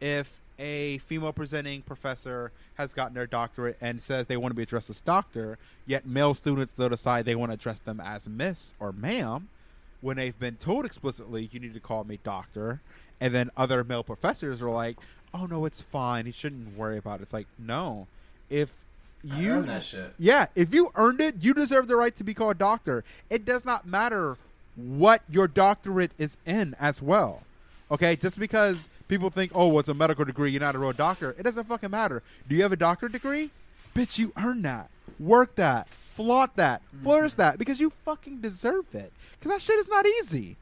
if a female presenting professor has gotten their doctorate and says they want to be addressed as doctor, yet male students they'll decide they want to address them as miss or ma'am, when they've been told explicitly you need to call me doctor, and then other male professors are like, "Oh no, it's fine. You shouldn't worry about it." It's like, no, if you earned that shit. yeah, if you earned it, you deserve the right to be called doctor. It does not matter what your doctorate is in as well. Okay, just because people think, oh, well, it's a medical degree, you're not a real doctor. It doesn't fucking matter. Do you have a doctorate degree? Bitch, you earned that. Work that. Flaunt that. Mm-hmm. Flourish that because you fucking deserve it. Because that shit is not easy.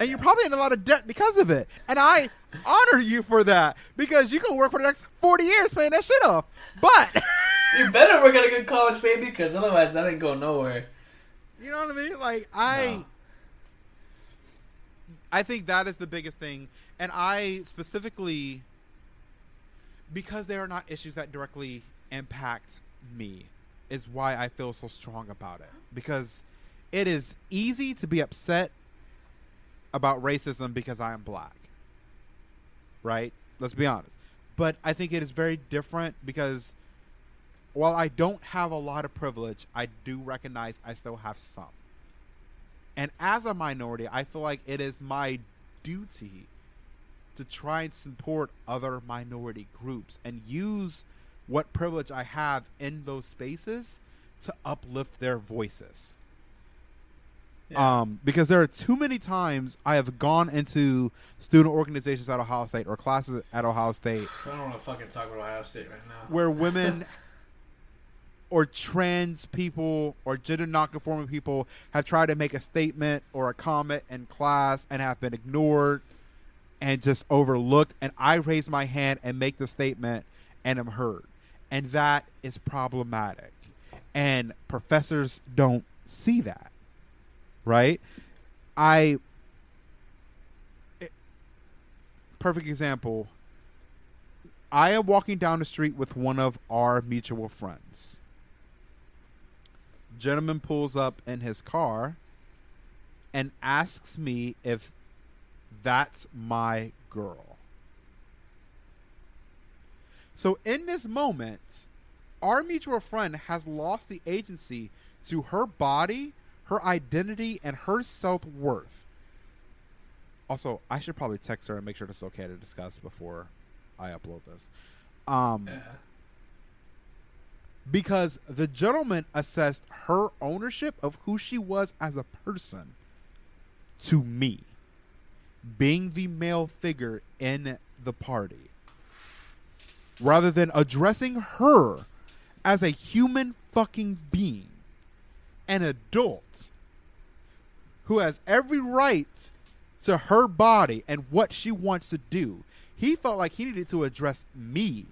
And you're probably in a lot of debt because of it. And I honor you for that because you can work for the next 40 years paying that shit off. But. <laughs> You better work at a good college, baby, because otherwise that ain't going nowhere. You know what I mean? Like I No. I think that is the biggest thing and I specifically because they are not issues that directly impact me is why I feel so strong about it because it is easy to be upset about racism because I am black. Right? Let's be honest. But I think it is very different because while I don't have a lot of privilege, I do recognize I still have some. And as a minority, I feel like it is my duty to try and support other minority groups and use what privilege I have in those spaces to uplift their voices. Yeah. Um, because there are too many times I have gone into student organizations at Ohio State or classes at Ohio State I don't want to fucking talk about Ohio State right now. where <laughs> women or trans people or gender nonconforming people have tried to make a statement or a comment in class and have been ignored and just overlooked and I raise my hand and make the statement and am heard. And that is problematic. And professors don't see that. Right? I it- perfect example I am walking down the street with one of our mutual friends. Gentleman pulls up in his car and asks me if that's my girl. So in this moment, our mutual friend has lost the agency to her body, her identity, and her self worth. Also, I should probably text her and make sure it's okay to discuss before I upload this. Um, Yeah. because the gentleman assessed her ownership of who she was as a person to me, being the male figure in the party, rather than addressing her as a human fucking being, an adult who has every right to her body and what she wants to do. He felt like he needed to address me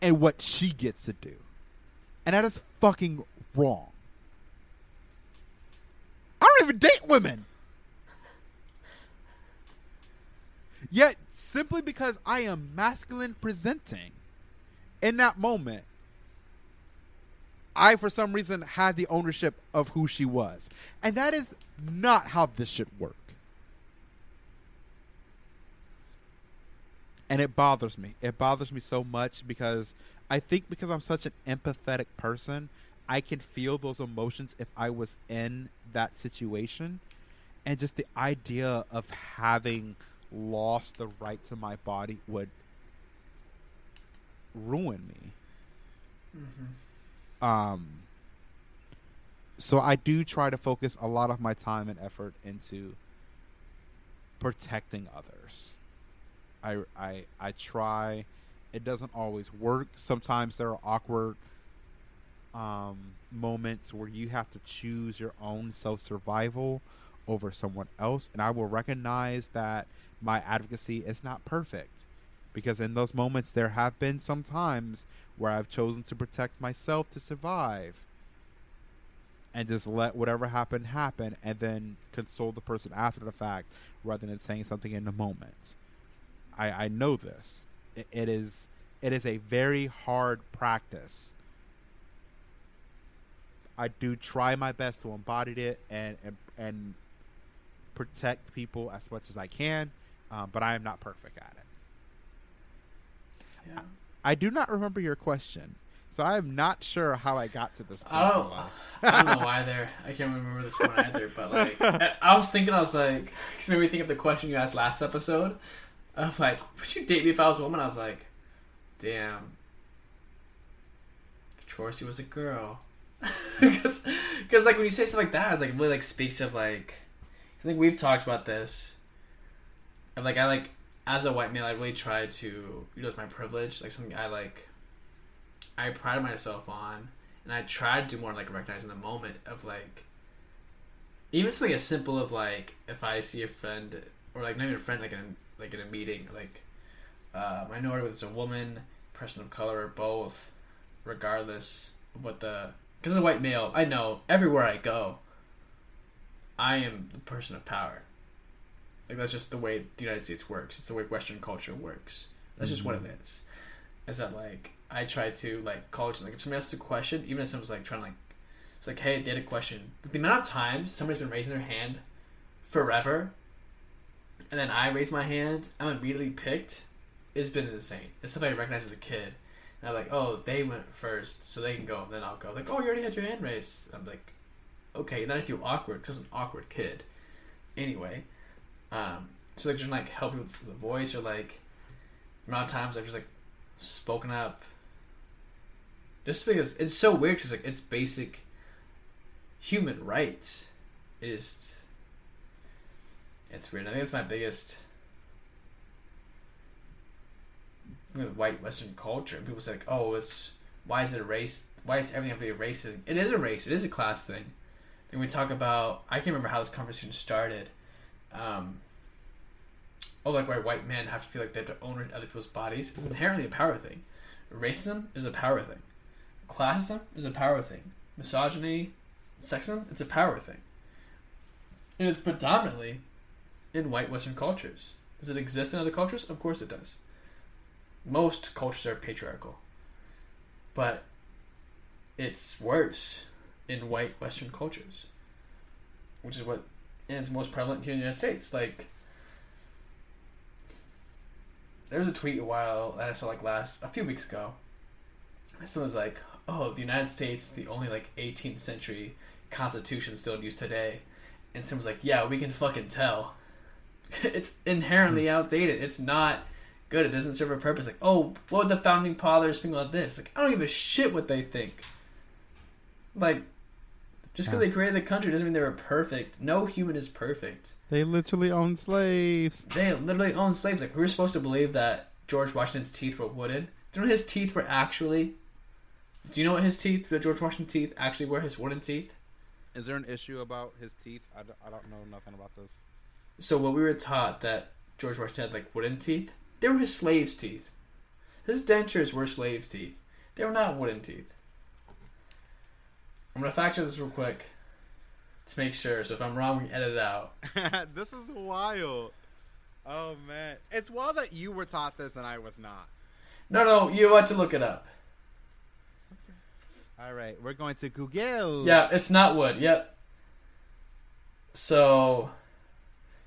and what she gets to do. And that is fucking wrong. I don't even date women. Yet, simply because I am masculine presenting in that moment, I, for some reason, had the ownership of who she was. And that is not how this should work. And it bothers me. It bothers me so much because I think because I'm such an empathetic person, I can feel those emotions if I was in that situation. And just the idea of having lost the right to my body would ruin me. Mm-hmm. Um, so I do try to focus a lot of my time and effort into protecting others. I I I try. It doesn't always work. Sometimes there are awkward um, moments where you have to choose your own self survival over someone else, and I will recognize that my advocacy is not perfect because in those moments there have been some times where I've chosen to protect myself to survive and just let whatever happened happen and then console the person after the fact rather than saying something in the moment. I, I know this. It, it is it is a very hard practice. I do try my best to embody it and and, and protect people as much as I can, um, but I am not perfect at it. Yeah. I do not remember your question, so I am not sure how I got to this point. I don't. Oh, I don't know why either. I can't remember this one either. But like, <laughs> I, was thinking, I was like, cause made me think of the question you asked last episode, of like, would you date me if I was a woman? I was like, damn. If Chorsey was a girl, <laughs> because, because like when you say stuff like that, it's like really like speaks of like, I think we've talked about this. And like I like as a white male, I really try to utilize my privilege, like something I like. I pride myself on and I try to do more like recognizing the moment of like even something as simple of like if I see a friend or like not even a friend like in a, like in a meeting like uh, minority whether it's a woman person of color or both regardless of what the because as a white male I know everywhere I go I am the person of power like that's just the way the United States works it's the way Western culture works that's just what it mm-hmm. is is that like I try to like college it like if somebody asks a question, even if someone's like trying to like it's like, hey, they had a question. The amount of times somebody's been raising their hand forever and then I raise my hand, I'm immediately picked, it's been insane. It's somebody I recognize as a kid. And I'm like, oh, they went first, so they can go, and then I'll go. Like, oh, you already had your hand raised. I'm like, okay. And then I feel awkward because I'm an awkward kid. Anyway, um, so like just like helping with the voice or like the amount of times I've just like spoken up. Just because it's so weird because like it's basic human rights is it's weird. I think it's my biggest with white western culture. People say like oh it's why is it a race why is everything have to be race it is a race. It is a class thing. Then we talk about i can't remember how this conversation started um oh like why white men have to feel like they have to own other people's bodies it's inherently a power thing racism is a power thing classism is a power thing. Misogyny, sexism, it's a power thing. And it's predominantly in white Western cultures. Does it exist in other cultures? Of course it does. Most cultures are patriarchal. But it's worse in white Western cultures. Which is what and it's most prevalent here in the United States. Like there was a tweet a while that I saw like last a few weeks ago. Someone was like, oh, the United States, the only like 18th century constitution still in use today. And someone's like, yeah, we can fucking tell. <laughs> it's inherently hmm. outdated. It's not good. It doesn't serve a purpose. Like, oh, what would the founding fathers think about this? Like, I don't give a shit what they think. Like, just because Yeah. they created the country doesn't mean they were perfect. No human is perfect. They literally own slaves. They literally owned slaves. Like, we were supposed to believe that George Washington's teeth were wooden. Do you know his teeth were actually do you know what his teeth, the George Washington teeth, actually were his wooden teeth? Is there an issue about his teeth? I, d- I don't know nothing about this. So when we were taught that George Washington had like wooden teeth, they were his slaves' teeth. His dentures were slaves' teeth. They were not wooden teeth. I'm gonna fact check this real quick to make sure. So if I'm wrong, we can edit it out. <laughs> this is wild. Oh man, it's wild that you were taught this and I was not. No, no, you want to look it up. All right, we're going to Google. Yeah, it's not wood. Yep. So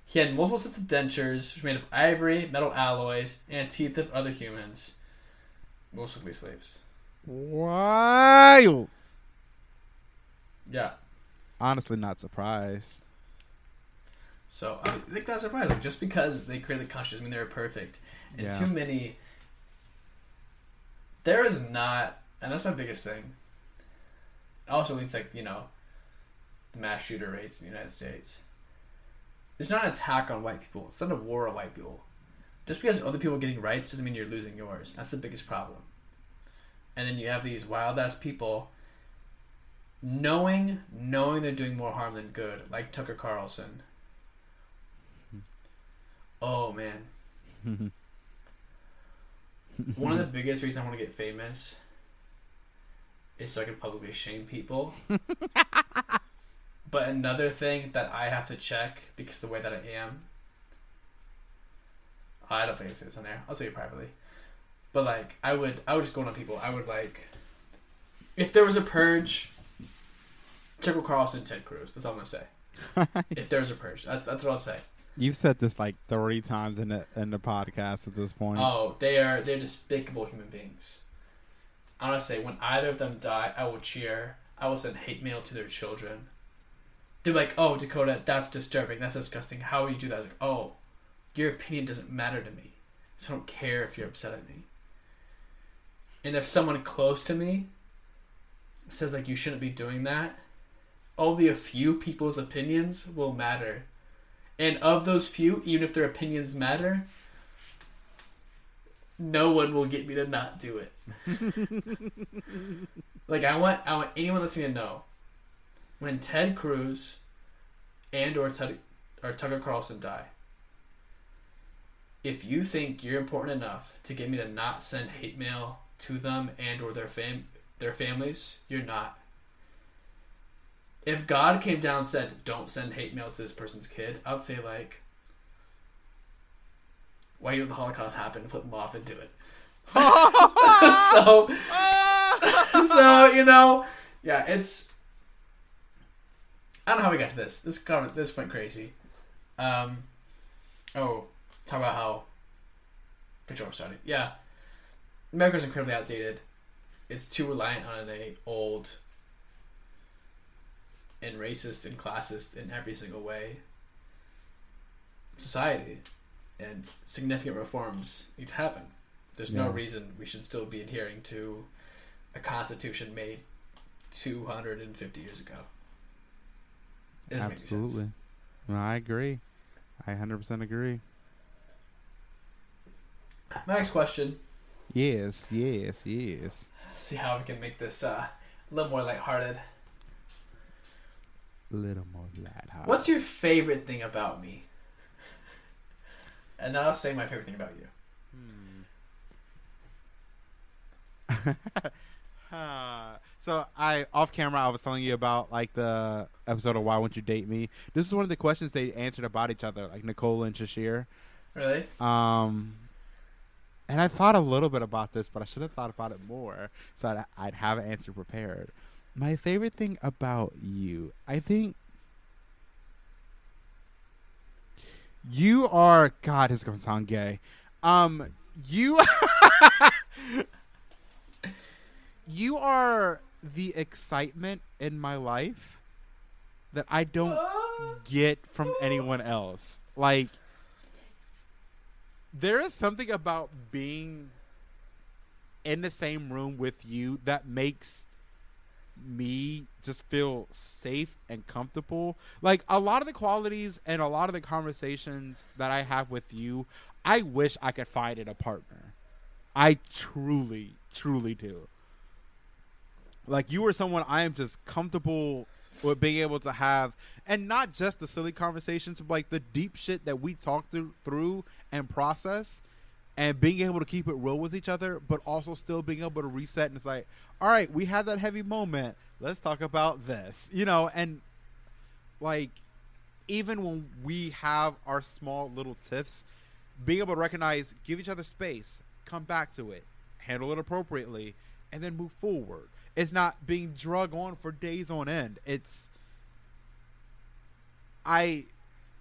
he had multiple sets of dentures, which were made of ivory, metal alloys, and teeth of other humans, mostly slaves. Wild. Yeah. Honestly, not surprised. So I think that's surprising. Just because they created the country doesn't mean they were perfect. And Yeah. too many. There is not, and that's my biggest thing. It also leads like you know, the mass shooter rates in the United States. It's not an attack on white people. It's not a war on white people. Just because other people are getting rights doesn't mean you're losing yours. That's the biggest problem. And then you have these wild ass people knowing knowing they're doing more harm than good, like Tucker Carlson. Oh man. <laughs> One of the biggest reasons I want to get famous is so I can publicly shame people. <laughs> but another thing that I have to check because the way that I am, I don't think I say this on there. I'll tell you privately. But like, I would, I would just go on people. I would like, if there was a purge, Tucker Carlson, Ted Cruz. That's all I'm gonna say. <laughs> if there's a purge, that's, that's what I'll say. You've said this like thirty times in the in the podcast at this point. Oh, they are they're despicable human beings. I want to say when either of them die, I will cheer. I will send hate mail to their children. They're like, "Oh, Dakota, that's disturbing. That's disgusting. How would you do that?" I was like, "Oh, your opinion doesn't matter to me, so I don't care if you're upset at me." And if someone close to me says like you shouldn't be doing that, only a few people's opinions will matter. And of those few, even if their opinions matter, no one will get me to not do it. <laughs> like I want I want anyone listening to know when Ted Cruz and or Ted or Tucker Carlson die. If you think you're important enough to get me to not send hate mail to them and or their fam their families, you're not. If God came down and said, "Don't send hate mail to this person's kid," I would say like, "Why let the Holocaust happen? Flip them off and do it." <laughs> so, <laughs> so you know, yeah, it's. I don't know how we got to this. This comment, this went crazy. Um, oh, talk about how Patrol started. Yeah, America's incredibly outdated. It's too reliant on an old and racist and classist in every single way society, and significant reforms need to happen. There's no reason we should still be adhering to a constitution made 250 years ago. It doesn't make any sense. Absolutely. No, I agree. I 100% agree. My next question. Yes, yes, yes. See how we can make this uh, a little more lighthearted. A little more lighthearted. What's your favorite thing about me? And now I'll say my favorite thing about you. <laughs> Uh, so I off camera I was telling you about like the episode of Why Won't You Date Me. This is one of the questions they answered about each other, like Nicole and Sasheer. Really? Um, and I thought a little bit about this, but I should have thought about it more, so I'd, I'd have an answer prepared. My favorite thing about you, I think, you are. God, is gonna sound gay. Um, you, <laughs> you are the excitement in my life that I don't get from anyone else. Like there is something about being in the same room with you that makes me just feel safe and comfortable. Like a lot of the qualities and a lot of the conversations that I have with you, I wish I could find in a partner. I truly, truly do. Like you are someone I am just comfortable with being able to have, and not just the silly conversations, but like the deep shit that we talk through, through and process, and being able to keep it real with each other, but also still being able to reset and it's like, all right, we had that heavy moment. Let's talk about this, you know, and like even when we have our small little tiffs, being able to recognize, give each other space, come back to it, handle it appropriately, and then move forward. It's not being drug on for days on end. It's I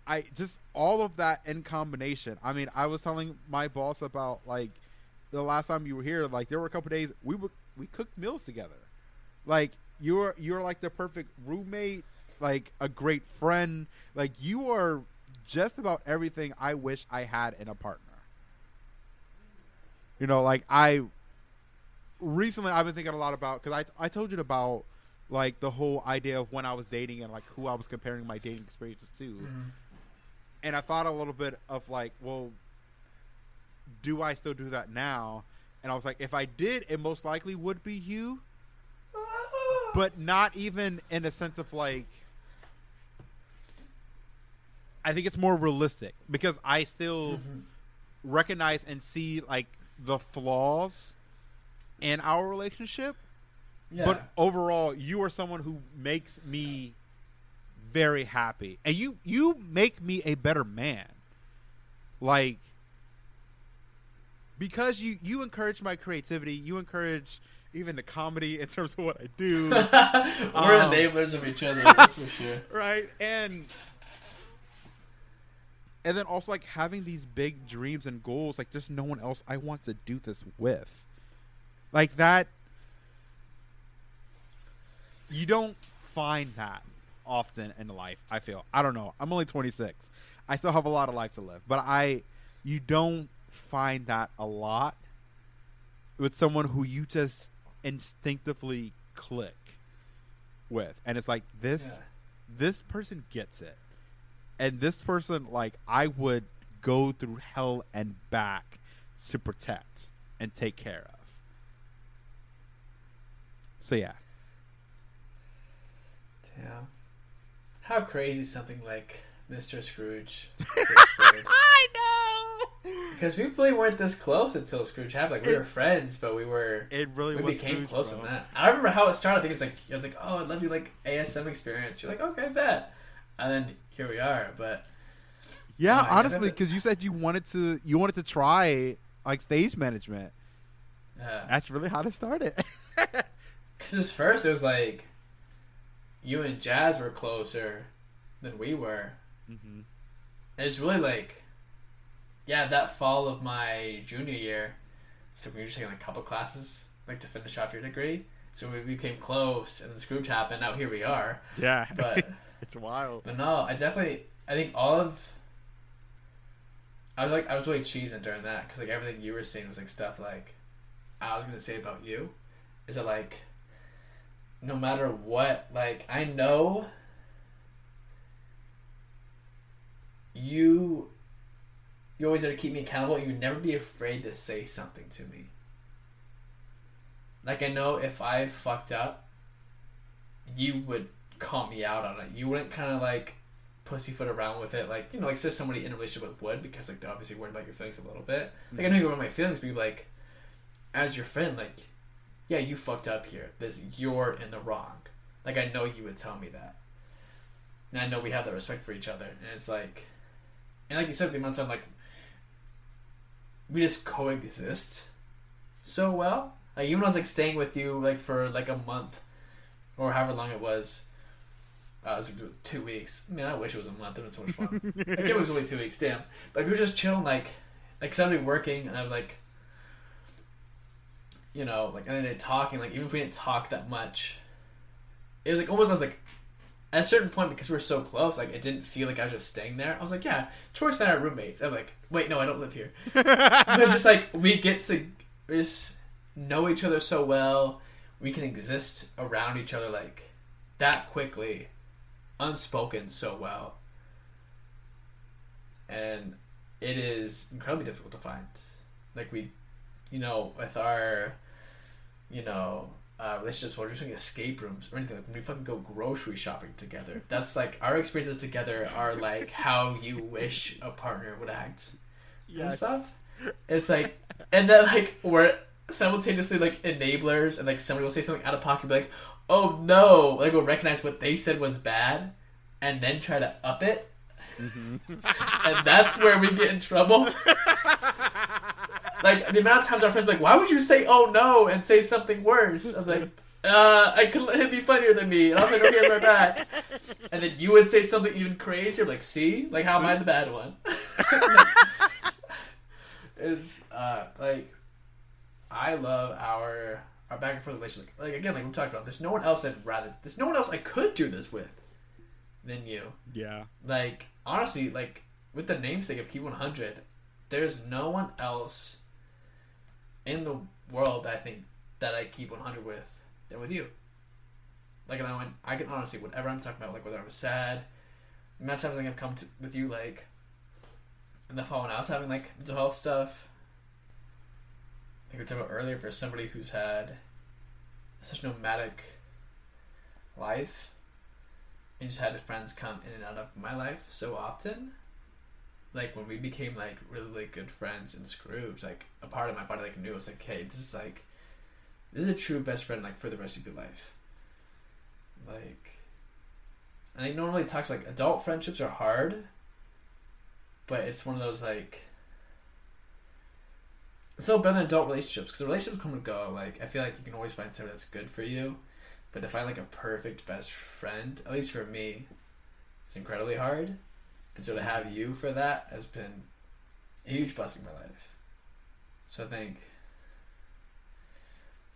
I just all of that in combination. I mean, I was telling my boss about like the last time you were here, like there were a couple days we were we cooked meals together. Like you're you're like the perfect roommate, like a great friend. Like you are just about everything I wish I had in a partner. You know, like I recently I've been thinking a lot about because I I told you about like the whole idea of when I was dating and like who I was comparing my dating experiences to. Mm-hmm. And I thought a little bit of like, well, do I still do that now? And I was like, if I did, it most likely would be you, but not even in a sense of like. I think it's more realistic because I still Mhm. recognize and see like the flaws in our relationship. Yeah. But overall, you are someone who makes me very happy, and you you make me a better man. Like because you you encourage my creativity, you encourage even the comedy in terms of what I do, <laughs> We're Um, enablers of each other, that's for sure. <laughs> right? And and then also like having these big dreams and goals. Like there's no one else I want to do this with. Like that. You don't find that often in life. I feel. I don't know. I'm only 26. I still have a lot of life to live, but I, you don't find that a lot with someone who you just instinctively click with, and it's like this Yeah. this person gets it. And this person, like, I would go through hell and back to protect and take care of. So, yeah. Damn. How crazy something like Mr. Scrooge. <laughs> I know! Because we really weren't this close until Scrooge happened. Like we were friends, but we were It really we was became Scrooge, close bro. on that. I remember how it started. I think it's like I was like, oh, I'd love you like ASM experience. You're like, okay, bet. And then here we are. But Yeah, Oh, honestly, because you said you wanted to, you wanted to try like stage management. uh, That's really how to start it started. <laughs> because first it was like you and Jazz were closer than we were. mm-hmm. It's really like, yeah, that fall of my junior year. So we were just taking like a couple classes, like to finish off your degree. So we became close, and then Scrooge happened. Now here we are. Yeah, <laughs> But <laughs> it's wild. but no, I definitely I think all of. I was like I was really cheesing during that because like everything you were saying was like stuff like, I was gonna say about you, is it like. No matter what, like I know. You you always there to keep me accountable. You never be afraid to say something to me. Like I know if I fucked up, you would call me out on it. You wouldn't kind of like pussyfoot around with it, like you know, like say somebody in a relationship with would because like they're obviously worried about your feelings a little bit. Like I know you're worried about my feelings, but you're like, as your friend, like, yeah, you fucked up here. This you're in the wrong. Like I know you would tell me that, and I know we have that respect for each other, and it's like, and like you said, the amount of time like we just coexist so well. Like even when I was like staying with you like for like a month or however long it was. Uh, it was like, two weeks. I mean, I wish it was a month. It was so much fun. I <laughs> like it was only two weeks. Damn. Like we were just chilling, like like somebody working, and I'm like, you know, like and then talking. Like even if we didn't talk that much, it was like almost. I was like, at a certain point because we were so close, like it didn't feel like I was just staying there. I was like, yeah, Troy's and I are roommates. I'm like, wait, no, I don't live here. <laughs> It's just like we get to we just know each other so well. We can exist around each other like that quickly, unspoken so well, and it is incredibly difficult to find. Like we, you know, with our, you know. Uh, relationships where we're just doing escape rooms or anything like when we fucking go grocery shopping together that's like our experiences together are like how you wish a partner would act and stuff. It's like, and then like we're simultaneously like enablers, and like somebody will say something out of pocket, be like, "Oh no!" Like we'll recognize what they said was bad, and then try to up it. and that's where we get in trouble. <laughs> like the amount of times our friends are like, "Why would you say oh no and say something worse?" I was like, uh, "I could let him be funnier than me," and I was like, "Okay, my bad." <laughs> And then you would say something even crazier, like, "See, like how am I the bad one?" <laughs> It's uh like I love our our back and forth relationship. Like again, like we talked about, there's no one else I'd rather. There's no one else I could do this with than you. Yeah. Like honestly, like with the namesake of Keep 100, there's no one else in the world I think that I keep 100 with than with you. Like, and I went, I can honestly, whatever I'm talking about, like whether I'm sad, the amount of times I think I've come to with you, like in the fall when I was having like mental health stuff. I think we talked about earlier for somebody who's had such nomadic life and just had friends come in and out of my life so often. Like when we became like really, really good friends in Scrooge, like a part of my body like knew it was like, hey, this is like this is a true best friend like for the rest of your life. Like and I normally talk like adult friendships are hard, but it's one of those like it's no better than adult relationships because relationships come and go. Like I feel like you can always find someone that's good for you, but to find like a perfect best friend, at least for me, it's incredibly hard. And so to have you for that has been a huge blessing in my life. So I think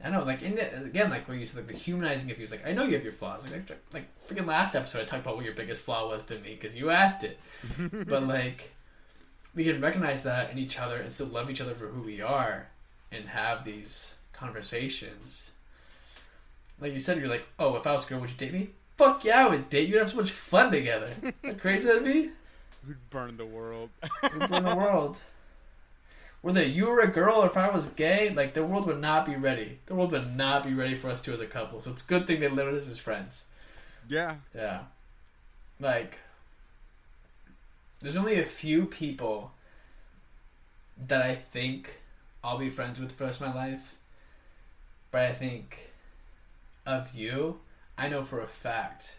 I know, like in the, again, like where you said, like the humanizing of you like I know you have your flaws. Like like, like freaking last episode, I talked about what your biggest flaw was to me because you asked it. <laughs> but like we can recognize that in each other and still love each other for who we are and have these conversations. Like you said, you're like, oh, if I was a girl, would you date me? Fuck yeah, I would date you. We'd have so much fun together. How crazy that'd be? We'd burn the world. <laughs> We'd burn the world. Whether you were a girl or if I was gay, like the world would not be ready. The world would not be ready for us two as a couple. So it's a good thing they live with us as friends. yeah. Yeah. Like, there's only a few people that I think I'll be friends with for the rest of my life. But I think of you, I know for a fact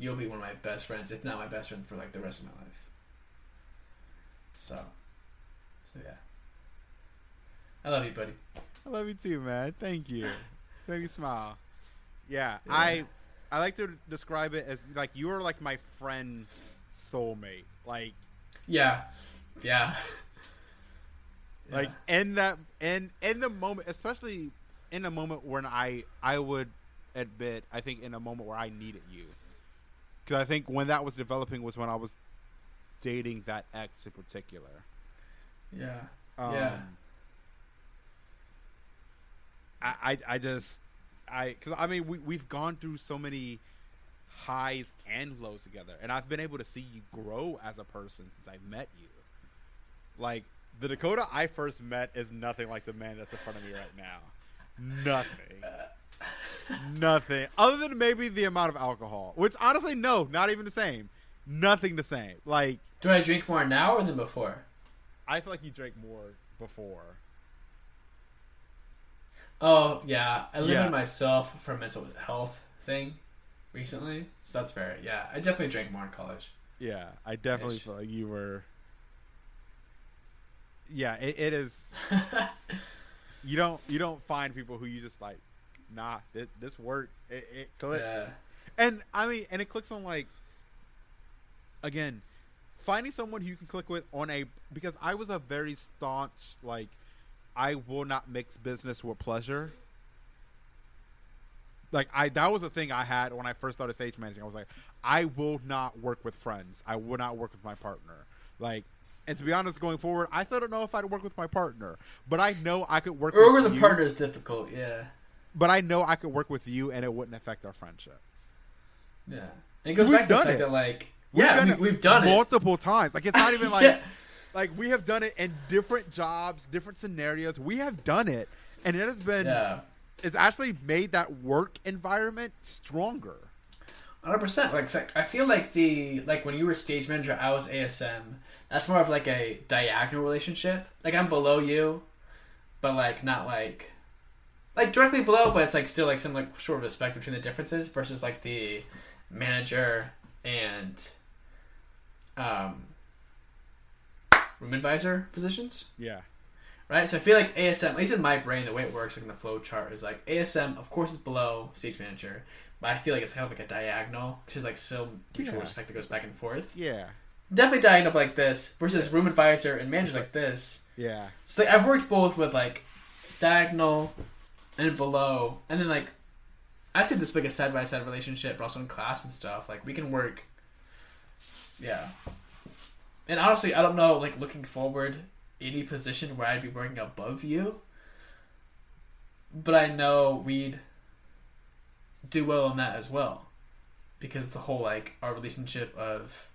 you'll be one of my best friends, if not my best friend for like the rest of my life. So, so yeah. I love you, buddy. I love you too, man. Thank you. <laughs> Make me smile. Yeah, Yeah. I I like to describe it as like you are like my friend soulmate. Like Yeah, yeah. <laughs> like in that in in the moment, especially in a moment when I I would admit I think in a moment where I needed you. Cuz I think when that was developing was when I was dating that ex in particular. yeah, Um, Yeah. I, I, I just, I, cause I mean, we we've gone through so many highs and lows together, and I've been able to see you grow as a person since I met you. Like the Dakota I first met is nothing like the man that's in front of me right now. Nothing. <laughs> Nothing. Other than maybe the amount of alcohol, which honestly, no, not even the same. Nothing the same. Like Do I drink more now or than before? I feel like you drank more before. Oh yeah, I limited Yeah. myself for a mental health thing recently, so that's fair. Yeah, I definitely drank more in college. Yeah, I definitely Ish. feel like you were. Yeah, it, it is. <laughs> you don't you don't find people who you just like, nah, it, this works. It, it clicks. Yeah. And I mean, and it clicks on like. Again, finding someone who you can click with on a because I was a very staunch like, I will not mix business with pleasure. Like I that was the thing I had when I first started stage managing. I was like, I will not work with friends. I will not work with my partner. Like, and to be honest, going forward, I still don't know if I'd work with my partner, but I know I could work. Or with with the you, partner is difficult. Yeah, but I know I could work with you, and it wouldn't affect our friendship. yeah. And it goes We've back to the done fact it. that like, We've yeah, done we, we've done it. multiple times. Like it's not <laughs> even like Yeah. like we have done it in different jobs, different scenarios. We have done it, and it has been. Yeah, It's actually made that work environment stronger. hundred percent. Like, like, I feel like the like when you were stage manager, I was ASM. That's more of like a diagonal relationship. Like I'm below you, but like not like like directly below, but it's like still like some like sort of respect between the differences versus like the manager and um, room advisor positions, Yeah. right? So I feel like ASM, at least in my brain, the way it works like in the flow chart is like ASM, of course, is below stage manager, but I feel like it's kind of like a diagonal, which is like still mutual Yeah. respect that goes back and forth. Yeah. Definitely diagonal like this versus room advisor and manager like this. Yeah. So like, I've worked both with like diagonal and below, and then like I say this like a side by side relationship, but also in class and stuff. Like we can work, yeah. And honestly, I don't know. Like looking forward, any position where I'd be working above you, but I know we'd do well on that as well, because it's the whole like our relationship of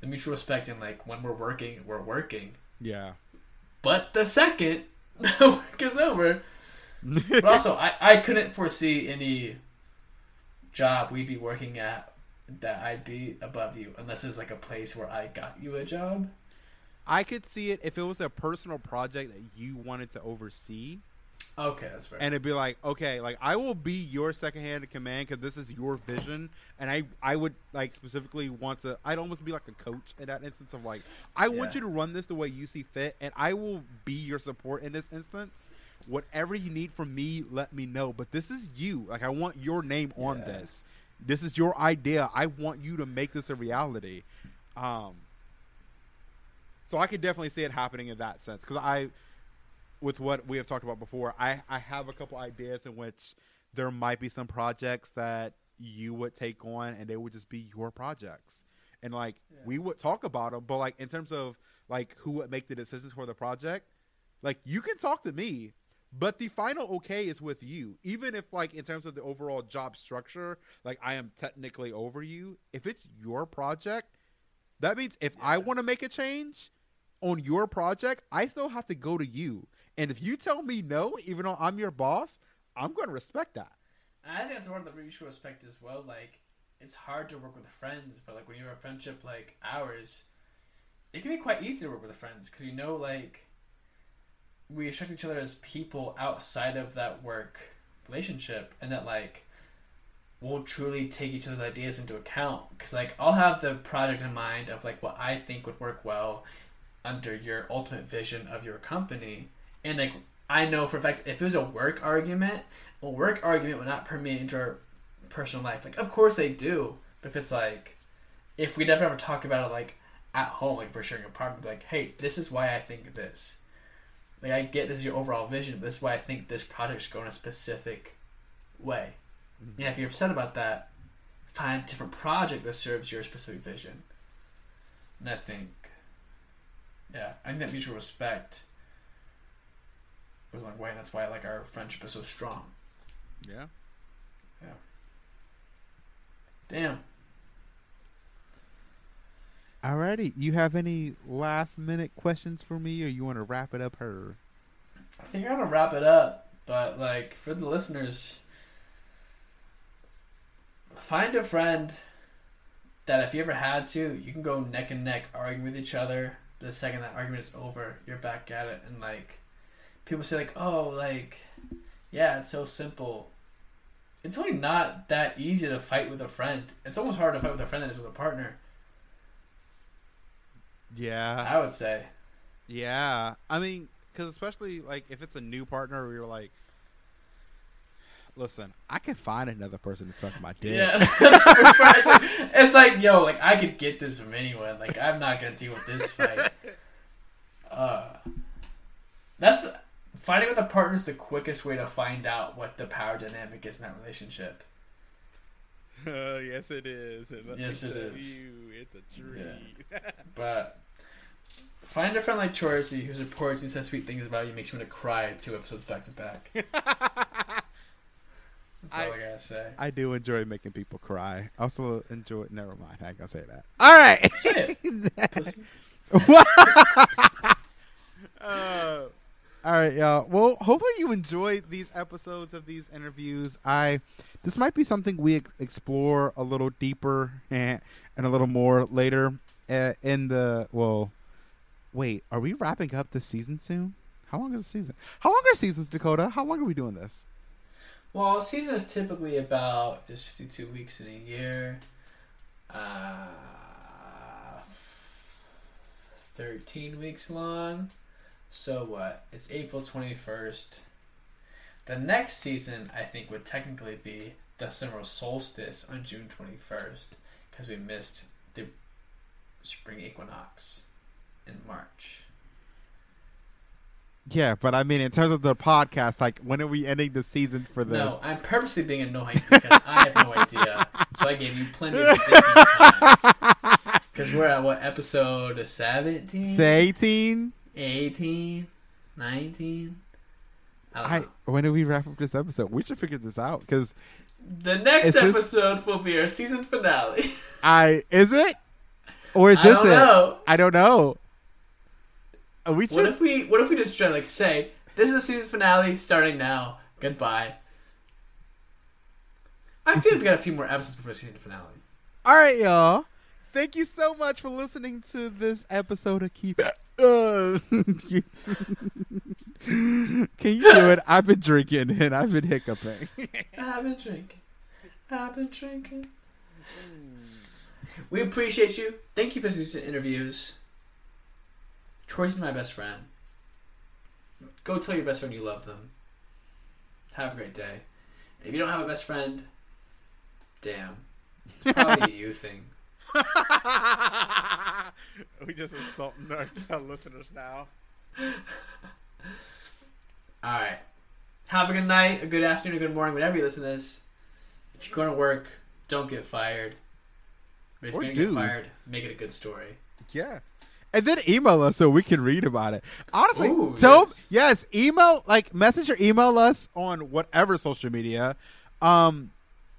the mutual respect and like when we're working, we're working. Yeah. But the second <laughs> the work is over, but also I, I couldn't foresee any job we'd be working at that I'd be above you unless it's like a place where I got you a job. I could see it if it was a personal project that you wanted to oversee, Okay, that's fair. and it'd be like, okay, like I will be your second hand in command because this is your vision, and I I would like specifically want to. I'd almost be like a coach in that instance of like, I want you to run this the way you see fit, and I will be your support in this instance. Whatever you need from me, let me know. But this is you. Like I want your name on Yeah. this. This is your idea. I want you to make this a reality. Um, so I could definitely see it happening in that sense because I, with what we have talked about before, I I have a couple ideas in which there might be some projects that you would take on and they would just be your projects, and like Yeah. we would talk about them, but like in terms of like who would make the decisions for the project, like you can talk to me. But the final okay is with you. Even if like in terms of the overall job structure, like I am technically over you. If it's your project, that means if I want to make a change on your project, I still have to go to you. And if you tell me no, even though I'm your boss, I'm going to respect that. And I think that's one of the mutual respect as well. Like, it's hard to work with friends, but like when you have a friendship like ours, it can be quite easy to work with friends because you know, like, we respect each other as people outside of that work relationship, and that like we'll truly take each other's ideas into account. Because like I'll have the project in mind of like what I think would work well under your ultimate vision of your company, and like I know for a fact if it was a work argument a work argument would not permeate into our personal life. Like, of course they do, but if it's like, if we never ever talk about it, like at home, like we're sharing an apartment, like, hey, this is why I think this. Like, I get this is your overall vision, but this is why I think this project should go in a specific way. Mm-hmm. And if you're upset about that, find a different project that serves your specific vision. And I think, yeah, I think that mutual respect goes a long way, and that's why like our friendship is so strong. Yeah. Yeah. Damn. Alrighty. You have any last minute questions for me or you want to wrap it up her? I think I'm gonna wrap it up, but like for the listeners, find a friend that if you ever had to, you can go neck and neck arguing with each other. The second that argument is over, you're back at it, and like people say, like, oh, like, yeah, it's so simple. It's really not that easy to fight with a friend. It's almost harder to fight with a friend than it is with a partner. Yeah. I would say. Yeah, I mean, because especially like if it's a new partner, where you're like, listen, I can find another person to suck my dick. Yeah. <laughs> It's like, it's like, yo, like I could get this from anyone. Like I'm not gonna deal with this fight. <laughs> Uh, that's fighting with a partner is the quickest way to find out what the power dynamic is in that relationship. Uh, <laughs> yes, it is. Yes, it is. You, it's a treat. But find a friend like Chorsey who supports you and says sweet things about you, makes you want to cry two episodes back to back. <laughs> That's all I, I- gotta say. I do enjoy making people cry. I also enjoy. Never mind. I ain't gonna say that. All right. Say it. <laughs> Uh, all right, y'all. Well, hopefully you enjoyed these episodes of these interviews. I this might be something we ex- explore a little deeper and, and a little more later uh, in the. Well, wait, are we wrapping up this season soon? How long is the season? How long are seasons, Dakota? How long are we doing this? Well, season is typically about just 52 weeks in a year. Uh, 13 weeks long. So what? It's April 21st. The next season, I think, would technically be the summer solstice on June 21st because we missed the spring equinox in March. Yeah, but I mean, in terms of the podcast, like, when are we ending the season for this? No, I'm purposely being annoying because I have no idea. <laughs> So I gave you plenty of time. Because we're at what episode 17? 18? 18? 19? I don't I, when do we wrap up this episode? We should figure this out because The next Is this- episode will be our season finale. I is it or is I this don't it? know. I don't know. Uh, We What if we what if we just try like say this is the season finale starting now. Goodbye. I feel like we got a few more episodes before the season finale. All right, y'all. Thank you so much for listening to this episode of Keep. Uh, <laughs> can you do it? <laughs> I've been drinking and I've been hiccuping. <laughs> I've been drinking. I've been drinking. We appreciate you. Thank you for listening to interviews. Troy's my best friend. Go tell your best friend you love them. Have a great day. If you don't have a best friend, damn. It's probably a you thing. <laughs> <laughs> we just insulting our listeners now. Alright. Have a good night, a good afternoon, a good morning, whenever you listen to this. If you're going to work, don't get fired. But if Or you're going to do. get fired, make it a good story. Yeah. And then email us so we can read about it. Honestly, Ooh, tell yes. yes. email like message or email us on whatever social media. Um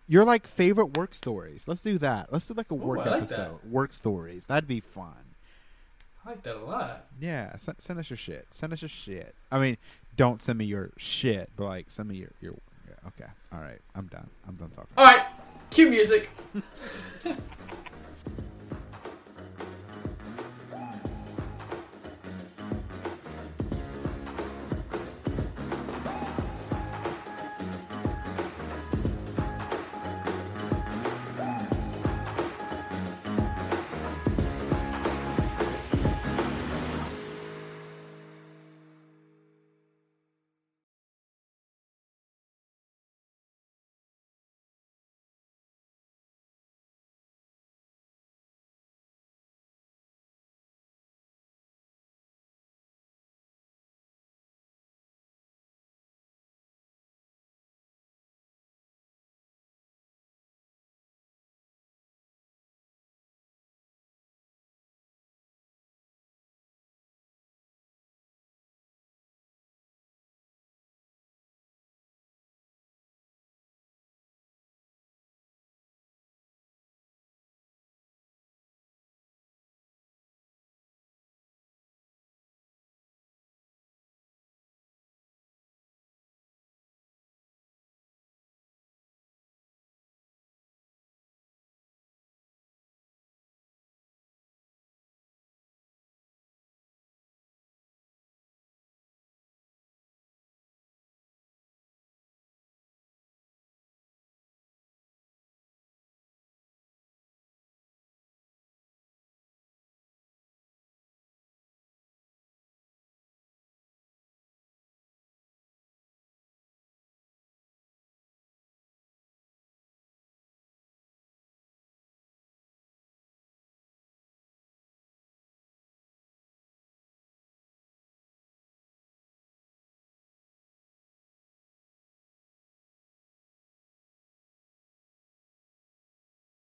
your like favorite work stories. Let's do that. Let's do like a work I like episode. Work stories. That'd be fun. I like that a lot. Yeah, send, send us your shit. Send us your shit. I mean, don't send me your shit, but like send me your your. Yeah, okay, all right. I'm done. I'm done talking. Alright, cue music. <laughs>